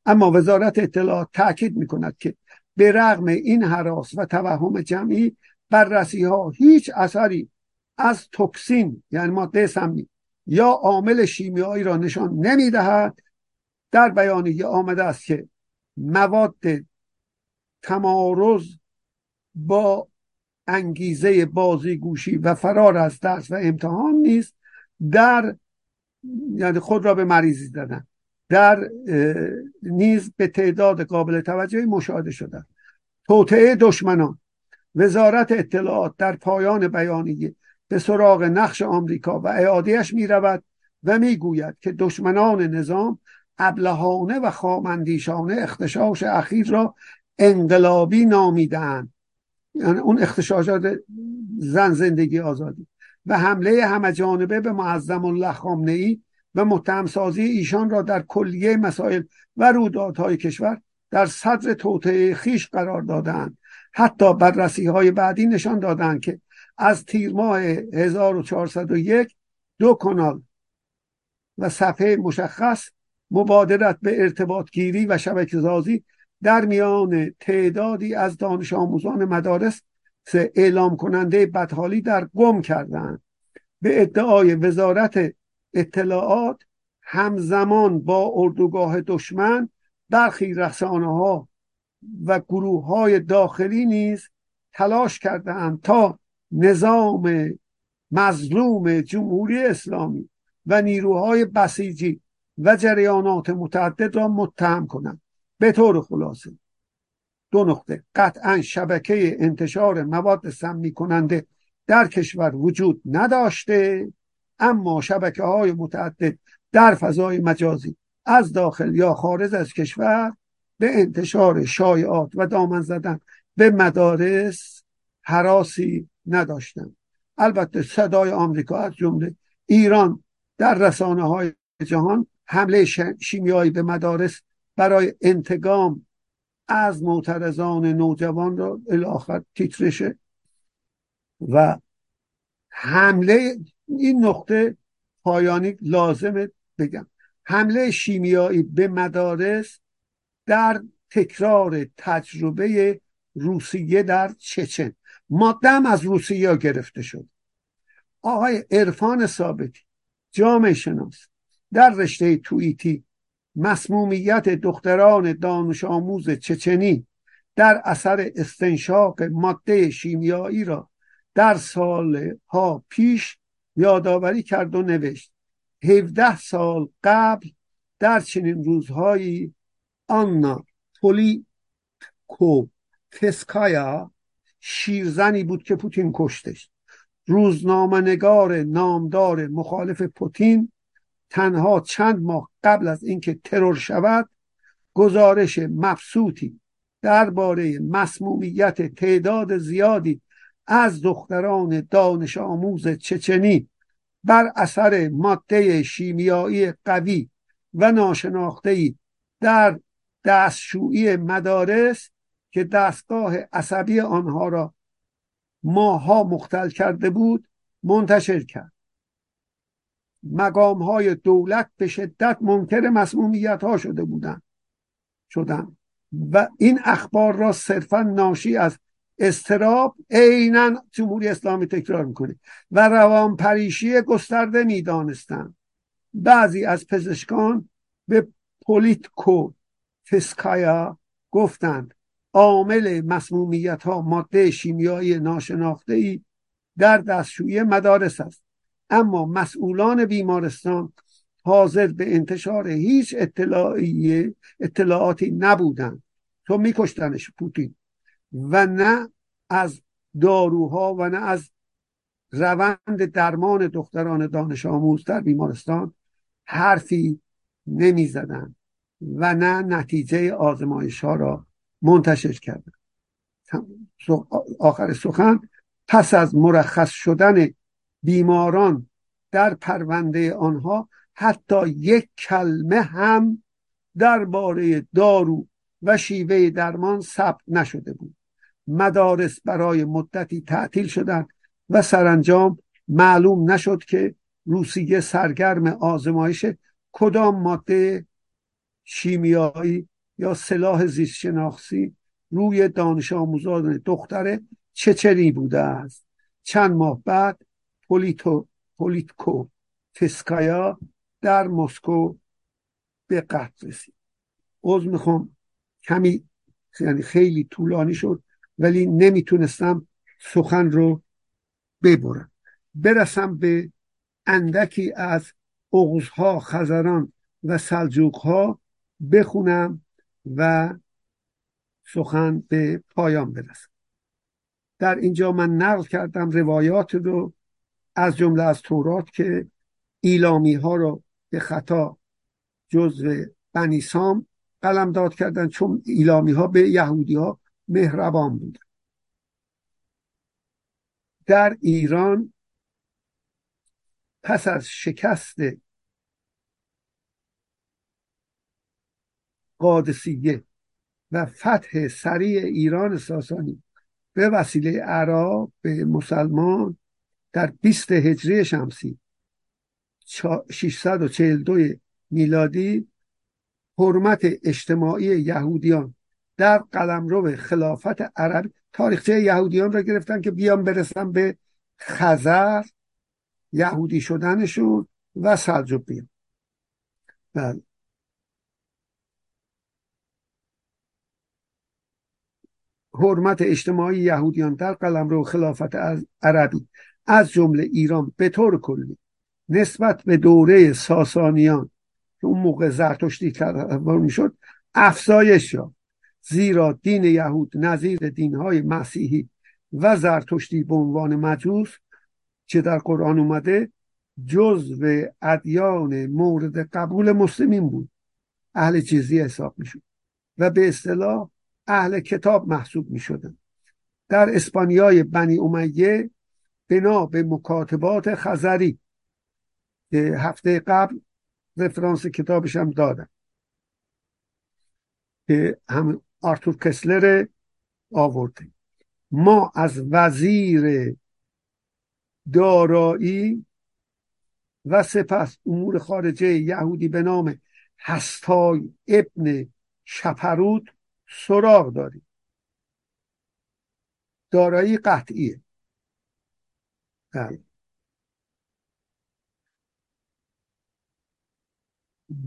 اما وزارت اطلاعات تاکید می کند که به رغم این حراس و توهم جمعی بررسی ها هیچ اثری از توکسین یعنی ماده سمی یا عامل شیمیایی را نشان نمی دهد در بیانیه آمده است که مواد تمارز با انگیزه بازیگوشی و فرار از درس و امتحان نیست. در یعنی خود را به مریضی دادن در نیز به تعداد قابل توجهی مشاهده شده توطعه دشمنان. وزارت اطلاعات در پایان بیانیه به سراغ نقش آمریکا و اعادهش می رود و می گوید که دشمنان نظام ابلهانه و خامندیشانه اختشاش اخیر را انقلابی نامیدن یعنی اون اختشاشات زن زندگی آزادی. و حمله همه جانبه به معظم الله خامنه ای و متهمسازی ایشان را در کلیه مسائل و رویدادهای کشور در صدر توطعه خیش قرار دادند حتی بررسی های بعدی نشان دادند که از تیر ماه 1401 دو کانال و صفحه مشخص مبادرت به ارتباط گیری و شبکه سازی در میان تعدادی از دانش آموزان مدارس اعلام کننده بدحالی در گم کردند. به ادعای وزارت اطلاعات همزمان با اردوگاه دشمن برخی رسانه ها و گروه های داخلی نیز تلاش کردند تا نظام مظلوم جمهوری اسلامی و نیروهای بسیجی و جریانات متعدد را متهم کنند. به طور خلاصه. دو نقطه. قطعا شبکه انتشار مواد سمی کننده در کشور وجود نداشته اما شبکه های متعدد در فضای مجازی از داخل یا خارج از کشور به انتشار شایعات و دامن زدن به مدارس حراسی نداشتند. البته صدای آمریکا از جمله ایران در رسانه های جهان حمله شیمیایی به مدارس برای انتقام از معترضان نوجوان را الاخر تیترشه و حمله این نقطه پایانی لازمه بگم. حمله شیمیایی به مدارس در تکرار تجربه روسیه در چچن. مادم از روسیه گرفته شد. آقای عرفان ثابتی جامعه شناس در رشته توییتی مسمومیت دختران دانش آموز چچنی در اثر استنشاق ماده شیمیایی را در سالها پیش یادآوری کرد و نوشت. 17 سال قبل در چنین روزهایی آنا پولی کو کسکایا شیرزنی بود که پوتین کشتش. روزنامه نگار نامدار مخالف پوتین تنها چند ماه قبل از اینکه ترور شود گزارش مبسوطی درباره مسمومیت تعداد زیادی از دختران دانش آموز چچنی بر اثر ماده شیمیایی قوی و ناشناختهی در دستشویی مدارس که دستگاه عصبی آنها را ماها مختل کرده بود منتشر کرد. مقام های دولت به شدت منکر مسمومیت ها شده بودند. شدن و این اخبار را صرفا ناشی از استراب عینا جمهوری اسلامی تکرار می‌کنه و روان پریشی گسترده می‌دانستند. بعضی از پزشکان به پولیتکو فسکایا گفتند عامل مسمومیت ها ماده شیمیایی ناشناخته ای در دستشویی مدارس است. اما مسئولان بیمارستان حاضر به انتشار هیچ اطلاعی اطلاعاتی نبودند. تو میکشتنش پوتین. و نه از داروها و نه از روند درمان دختران دانش آموز در بیمارستان حرفی نمی‌زدند و نه نتیجه آزمایش ها را منتشر کردند. آخر سخن پس از مرخص شدن بیماران در پرونده آنها حتی یک کلمه هم درباره دارو و شیوه درمان ثبت نشده بود. مدارس برای مدتی تعطیل شدند و سرانجام معلوم نشد که روسیه سرگرم آزمایش کدام ماده شیمیایی یا سلاح زیست شناختی روی دانش آموزان دختر چچری بوده است. چند ماه بعد پولیتو پولیتکو تسکایا در مسکو به قتل رسید. عوض می‌خوام کمی یعنی خیلی طولانی شد ولی نمی‌تونستم سخن رو ببرم. برسم به اندکی از اغزها خزران و سلجوقها بخونم و سخن به پایان برسم. در اینجا من نقل کردم روایات رو از جمله از تورات که ایلامی ها رو به خطا جزو بنی سام قلم داد کردن چون ایلامی ها به یهودی ها مهربان بودن. در ایران پس از شکست قادسیه و فتح سریع ایران ساسانی به وسیله عراق به مسلمان در 20 هجری شمسی 642 میلادی حرمت اجتماعی یهودیان در قلمرو خلافت عرب تاریخچه یهودیان را گرفتن که بیان برسن به خزر یهودی شدنشون و سلجوقیان. بله. حرمت اجتماعی یهودیان در قلمرو خلافت عربی. از جمله ایران به طور کلی نسبت به دوره ساسانیان که اون موقع زرتشتی تصور می‌شد افزایش یافت زیرا دین یهود نظیر دینهای مسیحی و زرتشتی به عنوان مجوس که در قرآن اومده جزو ادیان مورد قبول مسلمین بود اهل چیزی حساب می‌شد و به اصطلاح اهل کتاب محسوب می شدن. در اسپانیای بنی امیه بنا به مکاتبات خزری که هفته قبل رفرانس کتابش هم دادم که هم آرتور کسلر آورده. ما از وزیر دارایی و سپس امور خارجه یهودی به نام هستای ابن شپرود سراغ داریم. دارایی قطعیه. بله.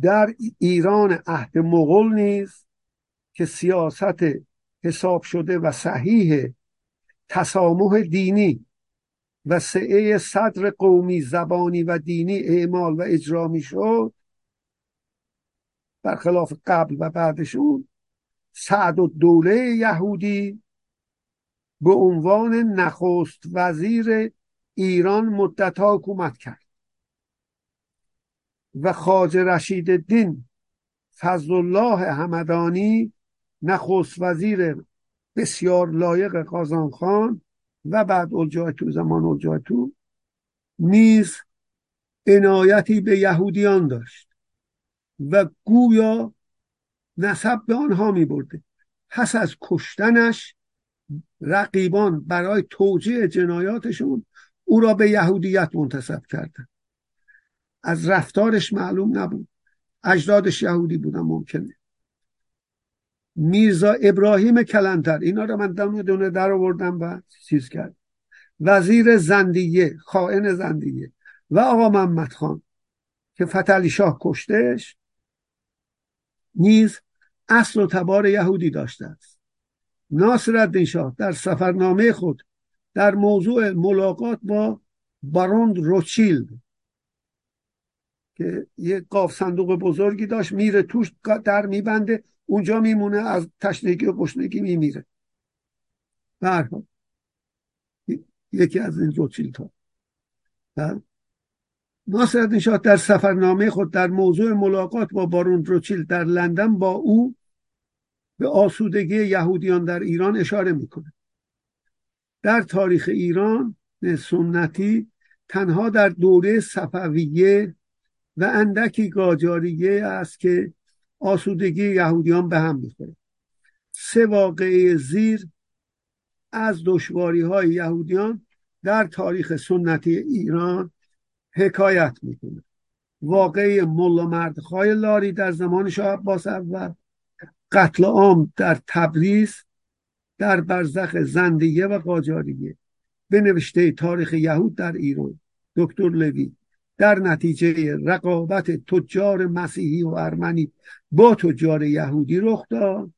در ایران عهد مغول نیز که سیاست حساب شده و صحیح تسامح دینی و سعه صدر قومی زبانی و دینی اعمال و اجرا می شد برخلاف قبل و بعدشون سعد و دوله یهودی به عنوان نخست وزیر ایران مدتها حکومت کرد. و خاج رشید دین فضل الله همدانی نخست وزیر بسیار لایق قازان خان و بعد تو زمان تو نیز عنایتی به یهودیان داشت و گویا نسب به آنها می برده. پس از کشتنش رقیبان برای توجیه جنایاتشون او را به یهودیت منتصب کردند از رفتارش معلوم نبود. اجدادش یهودی بودن ممکنه میرزا ابراهیم کلانتر اینا رو من دونه دونه در آوردم و چیز کرد وزیر زندیه خائن زندیه و آقا محمد خان که فتلی شاه کشتش نیز اصل و تبار یهودی داشته است. ناصر شاه در سفرنامه خود در موضوع ملاقات با باروند روچیلد که یه قاف صندوق بزرگی داشت میره توش در میبنده اونجا میمونه از تشنگی و گشنگی میمیره. برها یکی از این روچیلد ها ناصر شاه در سفرنامه خود در موضوع ملاقات با بارون روچیل در لندن با او به آسودگی یهودیان در ایران اشاره می‌کنه در تاریخ ایران سنتی تنها در دوره صفویه و اندکی گاجاریه است که آسودگی یهودیان به هم می‌خوره. سه واقعه زیر از دشواری های یهودیان در تاریخ سنتی ایران حکایت می‌کنه. واقعی ملا مردخای لاری در زمان شاه عباس اول قتل عام در تبریز در برزخ زندیه و قاجاریه. به نوشته تاریخ یهود در ایران. دکتر لوی. در نتیجه رقابت تجار مسیحی و ارمنی با تجار یهودی رخ داد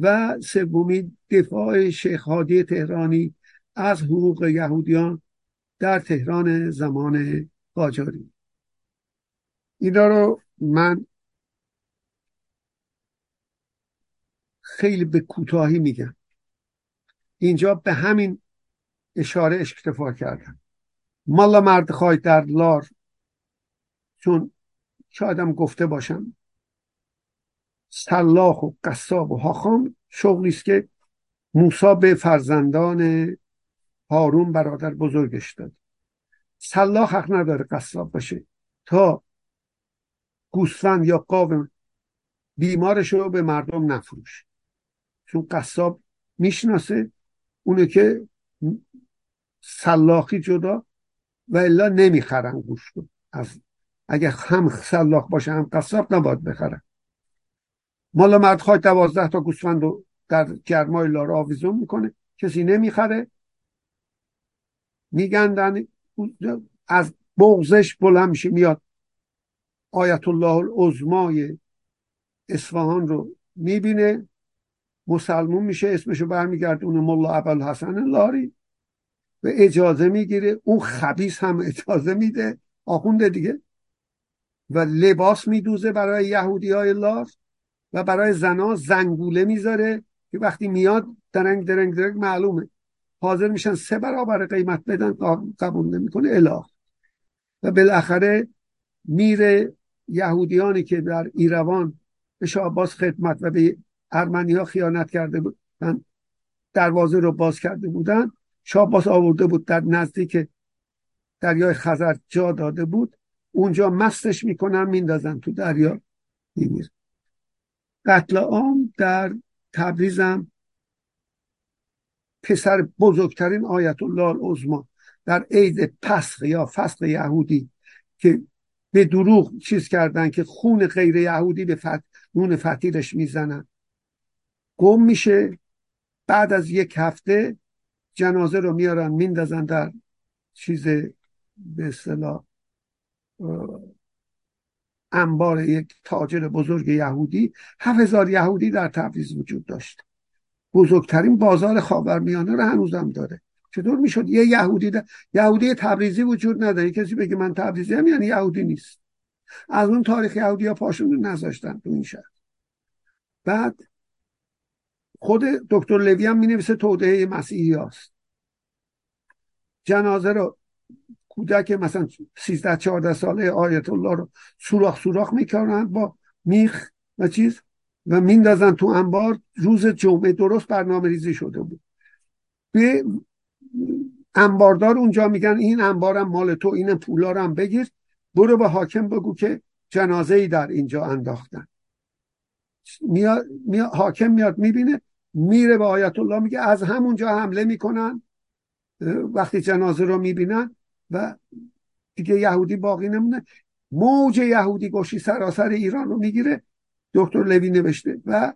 و سومی دفاع شیخ هادی تهرانی از حقوق یهودیان در تهران زمان قاجاری. اینا رو من خیلی به کوتاهی میگم. اینجا به همین اشاره اکتفا کردم مالا مرد در لار چون شایدم گفته باشم سلاخ و قصاب و هاخام شغلی است که موسا به فرزندان هارون برادر بزرگش داد. سلاخ حق نداره قصاب باشه تا گوسفند یا قاو بیمارش رو به مردم نفروش چون قصاب می‌شناسه اونه که سلاخی جدا و الا نمی‌خرن گوشت از اگه هم سلاخ باشه هم قصاب نباید بخرن. مالا مرد خواهد دوازده تا گوسفند رو در گرمای لار آویزون می‌کنه. کسی نمی‌خره. میگندن. از بغزش بلند میشه میاد آیت الله العظمای اصفهان رو می‌بینه. مسلمون میشه اسمشو برمیگردونه ملا ابل حسن لاری. و اجازه می‌گیره اون خبیس هم اجازه میده. آخونده دیگه. و لباس میدوزه برای یهودی های لار و برای زنا زنگوله می‌ذاره که وقتی میاد درنگ درنگ درنگ معلومه. حاضر میشن سه برابر قیمت بدن قبول نمی‌کنه اله. و بالاخره میره یهودیانی که در ایروان به شاه خدمت و به ارمنی ها خیانت کرده بودن دروازه رو باز کرده بودن. شاه آورده بود در نزدیک دریای خزر جا داده بود. اونجا مستش می‌کنن میندازن تو دریا میمیر قتل عام در تبریزم پسر بزرگترین آیت الله العظما در عید پسخ یا فسخ یهودی که به دروغ چیز کردن که خون غیر یهودی به فت... نون فتیرش می‌زنن. گم میشه. بعد از یک هفته جنازه رو میارن میندازن در چیز به اصطلاح انبار یک تاجر بزرگ یهودی. هفت هزار یهودی در تبریز وجود داشت. بزرگترین بازار خاورمیانه رو هنوزم داره. چطور می‌شد؟ یه یهودی ده... یهودی تبریزی وجود نداره. کسی بگه من تبریزی هم یعنی یهودی نیست. از اون تاریخ یهودی ها پاشون نذاشتن تو این شهر. بعد خود دکتر لوی هم می نویسه توده مسیحی هاست. جنازه رو کودک مثلا 13 14 ساله آیت الله رو سوراخ سوراخ می‌کنن با میخ و چیز و میندازن تو انبار. روز جمعه درست برنامه ریزی شده بود. به انباردار اونجا میگن این انبارم مال تو این پولارم بگیر. برو به حاکم بگو که جنازه ای در اینجا انداختن. میاد, میاد حاکم میاد می‌بینه میره به آیت الله میگه از همونجا حمله می‌کنن وقتی جنازه رو می‌بینن و دیگه یهودی باقی نمونه. موج یهودی گشی سراسر ایران رو می‌گیره. دکتر لوی نوشته و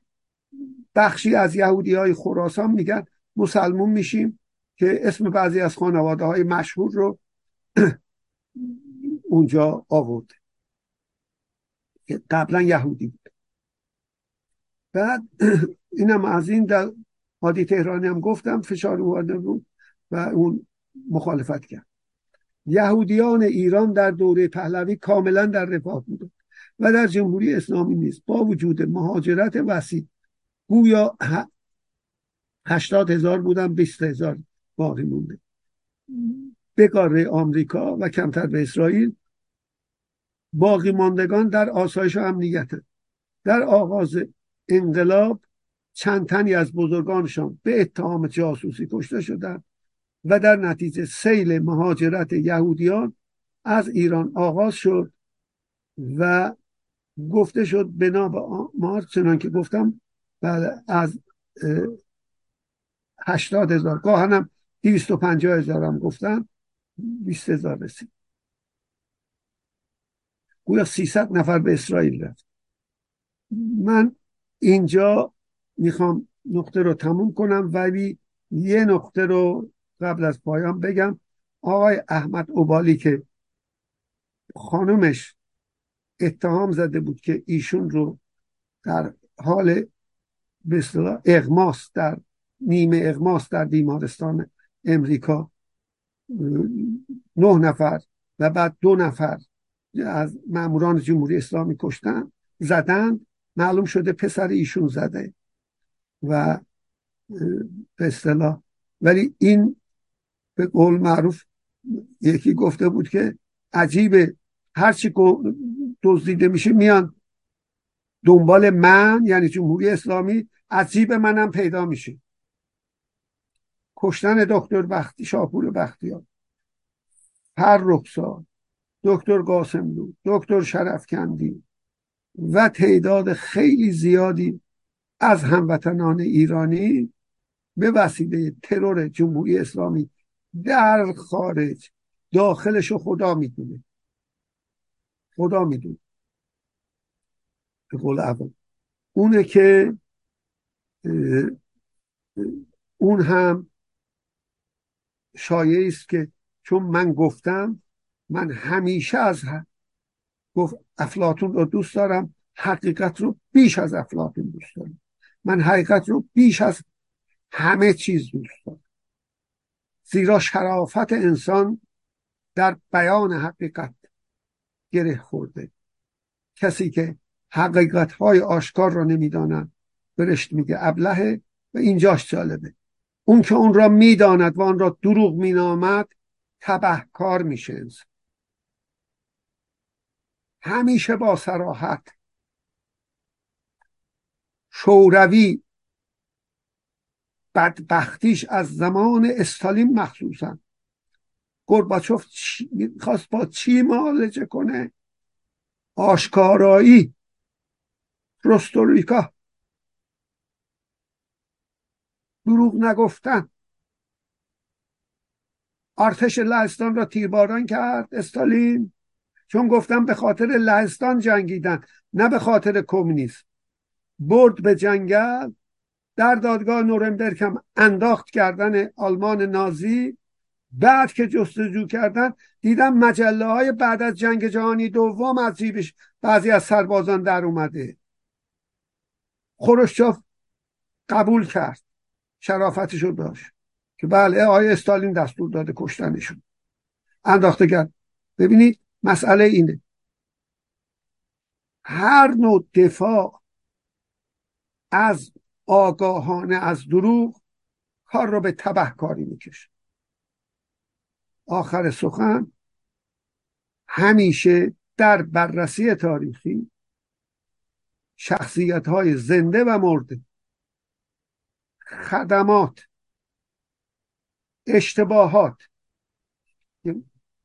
بخشی از یهودی های خراسان میگن مسلمون میشیم که اسم بعضی از خانواده های مشهور رو اونجا آورده. که قبلا یهودی بود. بعد اینم از این در حادی تهرانی هم گفتم فشار اومده بود و اون مخالفت کرد. یهودیان ایران در دوره پهلوی کاملا در رفاه بودند و در جمهوری اسلامی نیست. با وجود مهاجرت وسیع گویا هشتاد هزار بودن بیست هزار باقی مونده. به قاره آمریکا و کمتر به اسرائیل باقی ماندگان در آسایش و امنیت. در آغاز انقلاب چند تنی از بزرگانشان به اتهام جاسوسی کشته شدند و در نتیجه سیل مهاجرت یهودیان از ایران آغاز شد و گفته شد بنا به آمار چنان که گفتم بعد از هشتاد هزار گاهنم دیویست و پنجاه هزار هم گفتن بیست هزار رسید. گویا سیصد نفر به اسرائیل رفت. من اینجا می‌خوام نقطه رو تموم کنم ولی یه نقطه رو قبل از پایان بگم. آقای احمد اوبالی که خانمش اتهام زده بود که ایشون رو در حال به اغماس در نیمه اغماس در بیمارستان امریکا نه نفر و بعد دو نفر از ماموران جمهوری اسلامی کشتن زدن معلوم شده پسر ایشون زده. و به اصطلاح ولی این به قول معروف یکی گفته بود که عجیبه. هرچی دزدیده میشه میان دنبال من یعنی جمهوری اسلامی عجیب منم پیدا میشه. کشتن دکتر بختی شاپور بختیار هر رخسار دکتر قاسملو دکتر شرفکندی و تعداد خیلی زیادی از هموطنان ایرانی به وسیله ترور جمهوری اسلامی در خارج داخلشو خدا می‌دونه. خدا می‌دونه. به قول اول. اونه که اون هم شایعه است که چون من گفتم من همیشه از گفت افلاتون رو دوست دارم حقیقت رو بیش از افلاتون دوست دارم. من حقیقت رو بیش از همه چیز دوست دارم. زیرا شرافت انسان در بیان حقیقت گره خورده. کسی که حقیقت های آشکار را نمی‌دانند برشت میگه ابلهه و اینجاش جالبه. اون که اون را می‌داند و آن را دروغ مینامد تبهکار میشه انسان. همیشه با سراحت شوروی بدبختیش از زمان استالین مخصوصا. گرباچوف خواست با چی معالجه کنه؟ آشکارایی. رستوریکا. دروغ نگفتن. ارتش لهستان را تیرباران کرد استالین. چون گفتم به خاطر لهستان جنگیدن نه به خاطر کمونیسم. برد به جنگل در دادگاه نورنبرگ هم انداخت کردن آلمان نازی. بعد که جستجو کردن دیدم مجله های بعد از جنگ جهانی دوم از جیبش بعضی از سربازان در اومده. خروشچوف قبول کرد شرافتشو داشت که بله آیا استالین دستور داده کشتنشون. انداخته کرد. ببینید مسئله اینه. هر نوع دفاع از آگاهانه از دروغ کار رو به تبهکاری می‌کشه. آخر سخن همیشه در بررسی تاریخی شخصیت های زنده و مرده خدمات اشتباهات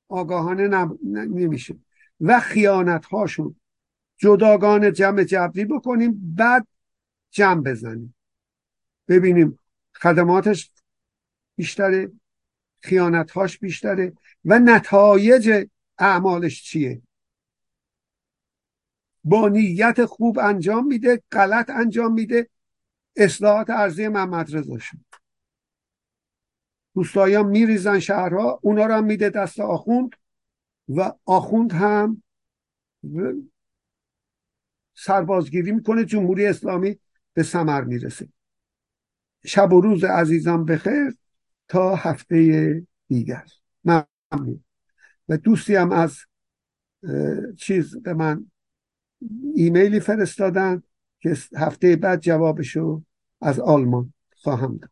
آگاهانه نمیشه و خیانت هاشون جداگان جمع جبری بکنیم بعد جمع بزنیم. ببینیم خدماتش بیشتره خیانت هاش بیشتره و نتایج اعمالش چیه؟ با نیت خوب انجام میده غلط انجام میده اصلاحات ارزی محمد رضا شد روستایان میریزن شهرها اونا رو هم میده دست آخوند و آخوند هم سربازگیری می‌کنه جمهوری اسلامی. به سمر می‌رسه. شب و روز عزیزم بخیر تا هفته دیگر. ممنون. و دوستی هم از چیز به من ایمیلی فرستادن که هفته بعد جوابشو از آلمان خواهم داد.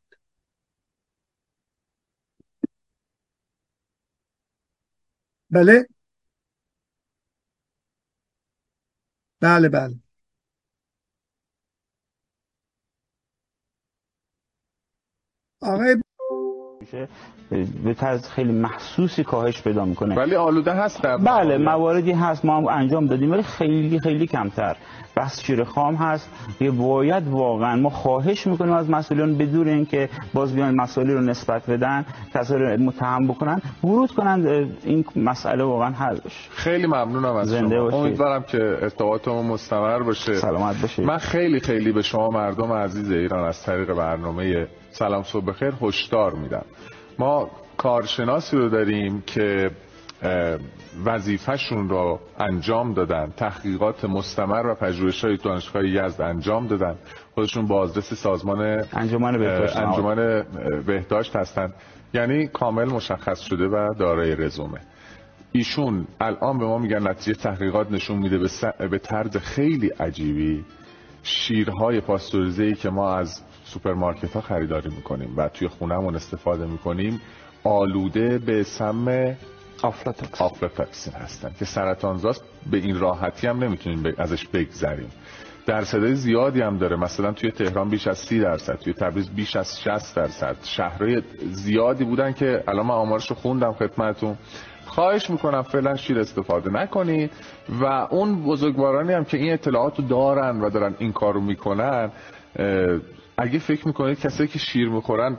بله؟ بله بله. آقای به طرز خیلی محسوسی کاهش پیدا می‌کنه. ولی آلوده هست در بله مواردی هست. ما هم انجام دادیم ولی خیلی خیلی کمتر. بس شیر خام هست. یه باید واقعا ما خواهش می‌کنیم از مسئولان بدون اینکه باز بیان مسئولی رو نسبت بدن کسا رو متهم بکنن ورود کنن این مسئله واقعا حل بشه. خیلی ممنونم از زنده شما. باشید. امیدوارم که ارتباطمون مستمر باشه. سلامت باشید. من خیلی خیلی به شما مردم عزیز ایران از طریق برنامه سلام صبح بخیر هشدار میدم. ما کارشناسی رو داریم که وظیفهشون رو انجام دادن تحقیقات مستمر و پژوهش های دانشگاه یزد انجام دادن. خودشون با آدرس سازمان انجمن بهداشت انجمن بهداشت هستن. یعنی کامل مشخص شده و دارای رزومه. ایشون الان به ما میگن نتیجه تحقیقات نشون میده به, س... به طرز خیلی عجیبی. شیرهای پاستوریزه ای که ما از سوپرمارکت ها خریداری می‌کنیم و توی خونهمون استفاده می‌کنیم آلوده به سم آفلاتاکسین هستن که سرطانزاست به این راحتی هم نمی‌تونیم ب- ازش بگذریم. درصدهای زیادی هم داره. مثلا توی تهران بیش از 30 درصد توی تبریز بیش از 60 درصد. شهرهای زیادی بودن که الان من آمارش رو خوندم خدمتون خواهش می‌کنم فعلا شیر استفاده نکنید و اون بزرگوارانی هم که این اطلاعات رو دارن و دارن این کار رو می‌کنن اگه فکر می‌کنید کسایی که شیر می‌خورن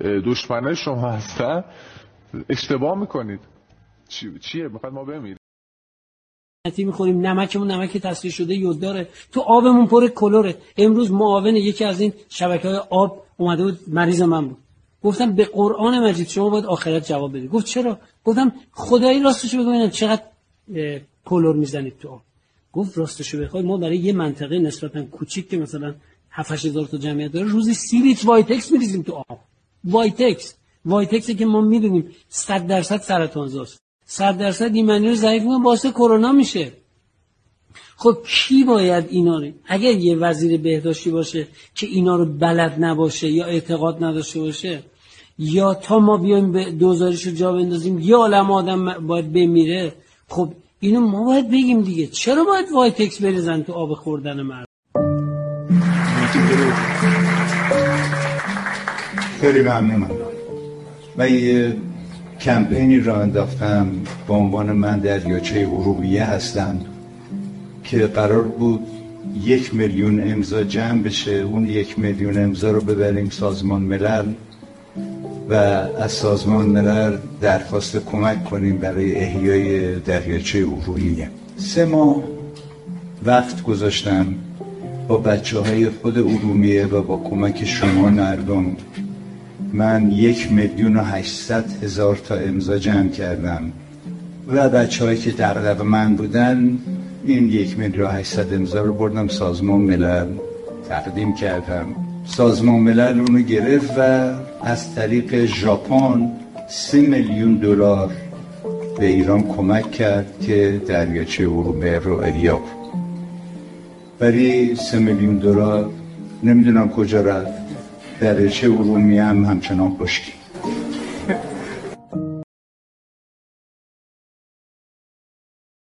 دشمنای شما هستن اشتباه می‌کنید. چی- چیه؟ می‌خواد ما بمیریم. سنتی می‌خوریم نمکمون نمک تصفیه شده یود داره. تو آبمون پر کلوره. امروز معاون یکی از این شبکه های آب اومده بود مریض من بود. گفتم به قرآن مجید شما باید آخرت جواب بدید. گفت چرا؟ گفتم خدایی راستشو بگو ببینم چقدر کلور می‌زنید تو آب. گفت راستشو بخوای ما برای یه منطقه نسبتا کوچیک که مثلا 7 هزار تا جمعیت داره روزی سی لیتر وایتکس میریزیم تو آب. وایتکس. وایتکسی که ما می‌دونیم 100 درصد سرطانزاست. 100 درصد ایمنی رو ضعیف می‌کنه باعث کرونا میشه. خب کی باید اینا رو اگر یه وزیر بهداشتی باشه که اینا رو بلد نباشه یا اعتقاد نداشته باشه یا تا ما بیایم به دوزاریش رو جا بندازیم یه عالم آدم باید بمیره خب اینو ما باید بگیم دیگه. چرا باید وایتکس بریزن تو آب خوردن مردم؟ خیلی ممنونم. و یه کمپینی را انداختم به عنوان من دریاچه ارومیه هستم که قرار بود یک میلیون امضا جمع بشه. اون یک میلیون امضا رو ببریم سازمان ملل و از سازمان ملل درخواست کمک کنیم برای احیای دریاچه ارومیه سه ماه وقت گذاشتم با بچه های خود ارومیه و با کمک شما مردم. من یک میلیون و هشتصد هزار تا امضا جمع کردم. و بچه هایی که در من بودن این یک میلیون و هشتصد امضا رو بردم سازمان ملل. تقدیم کردم. سازمان ملل اونو گرفت و از طریق ژاپن سه میلیون دلار به ایران کمک کرد که دریاچه ارومیه رو احیا ولی سه میلیون دلار نمی‌دونم کجا رفت. دریاچه ارومیه هم همچنان خشکی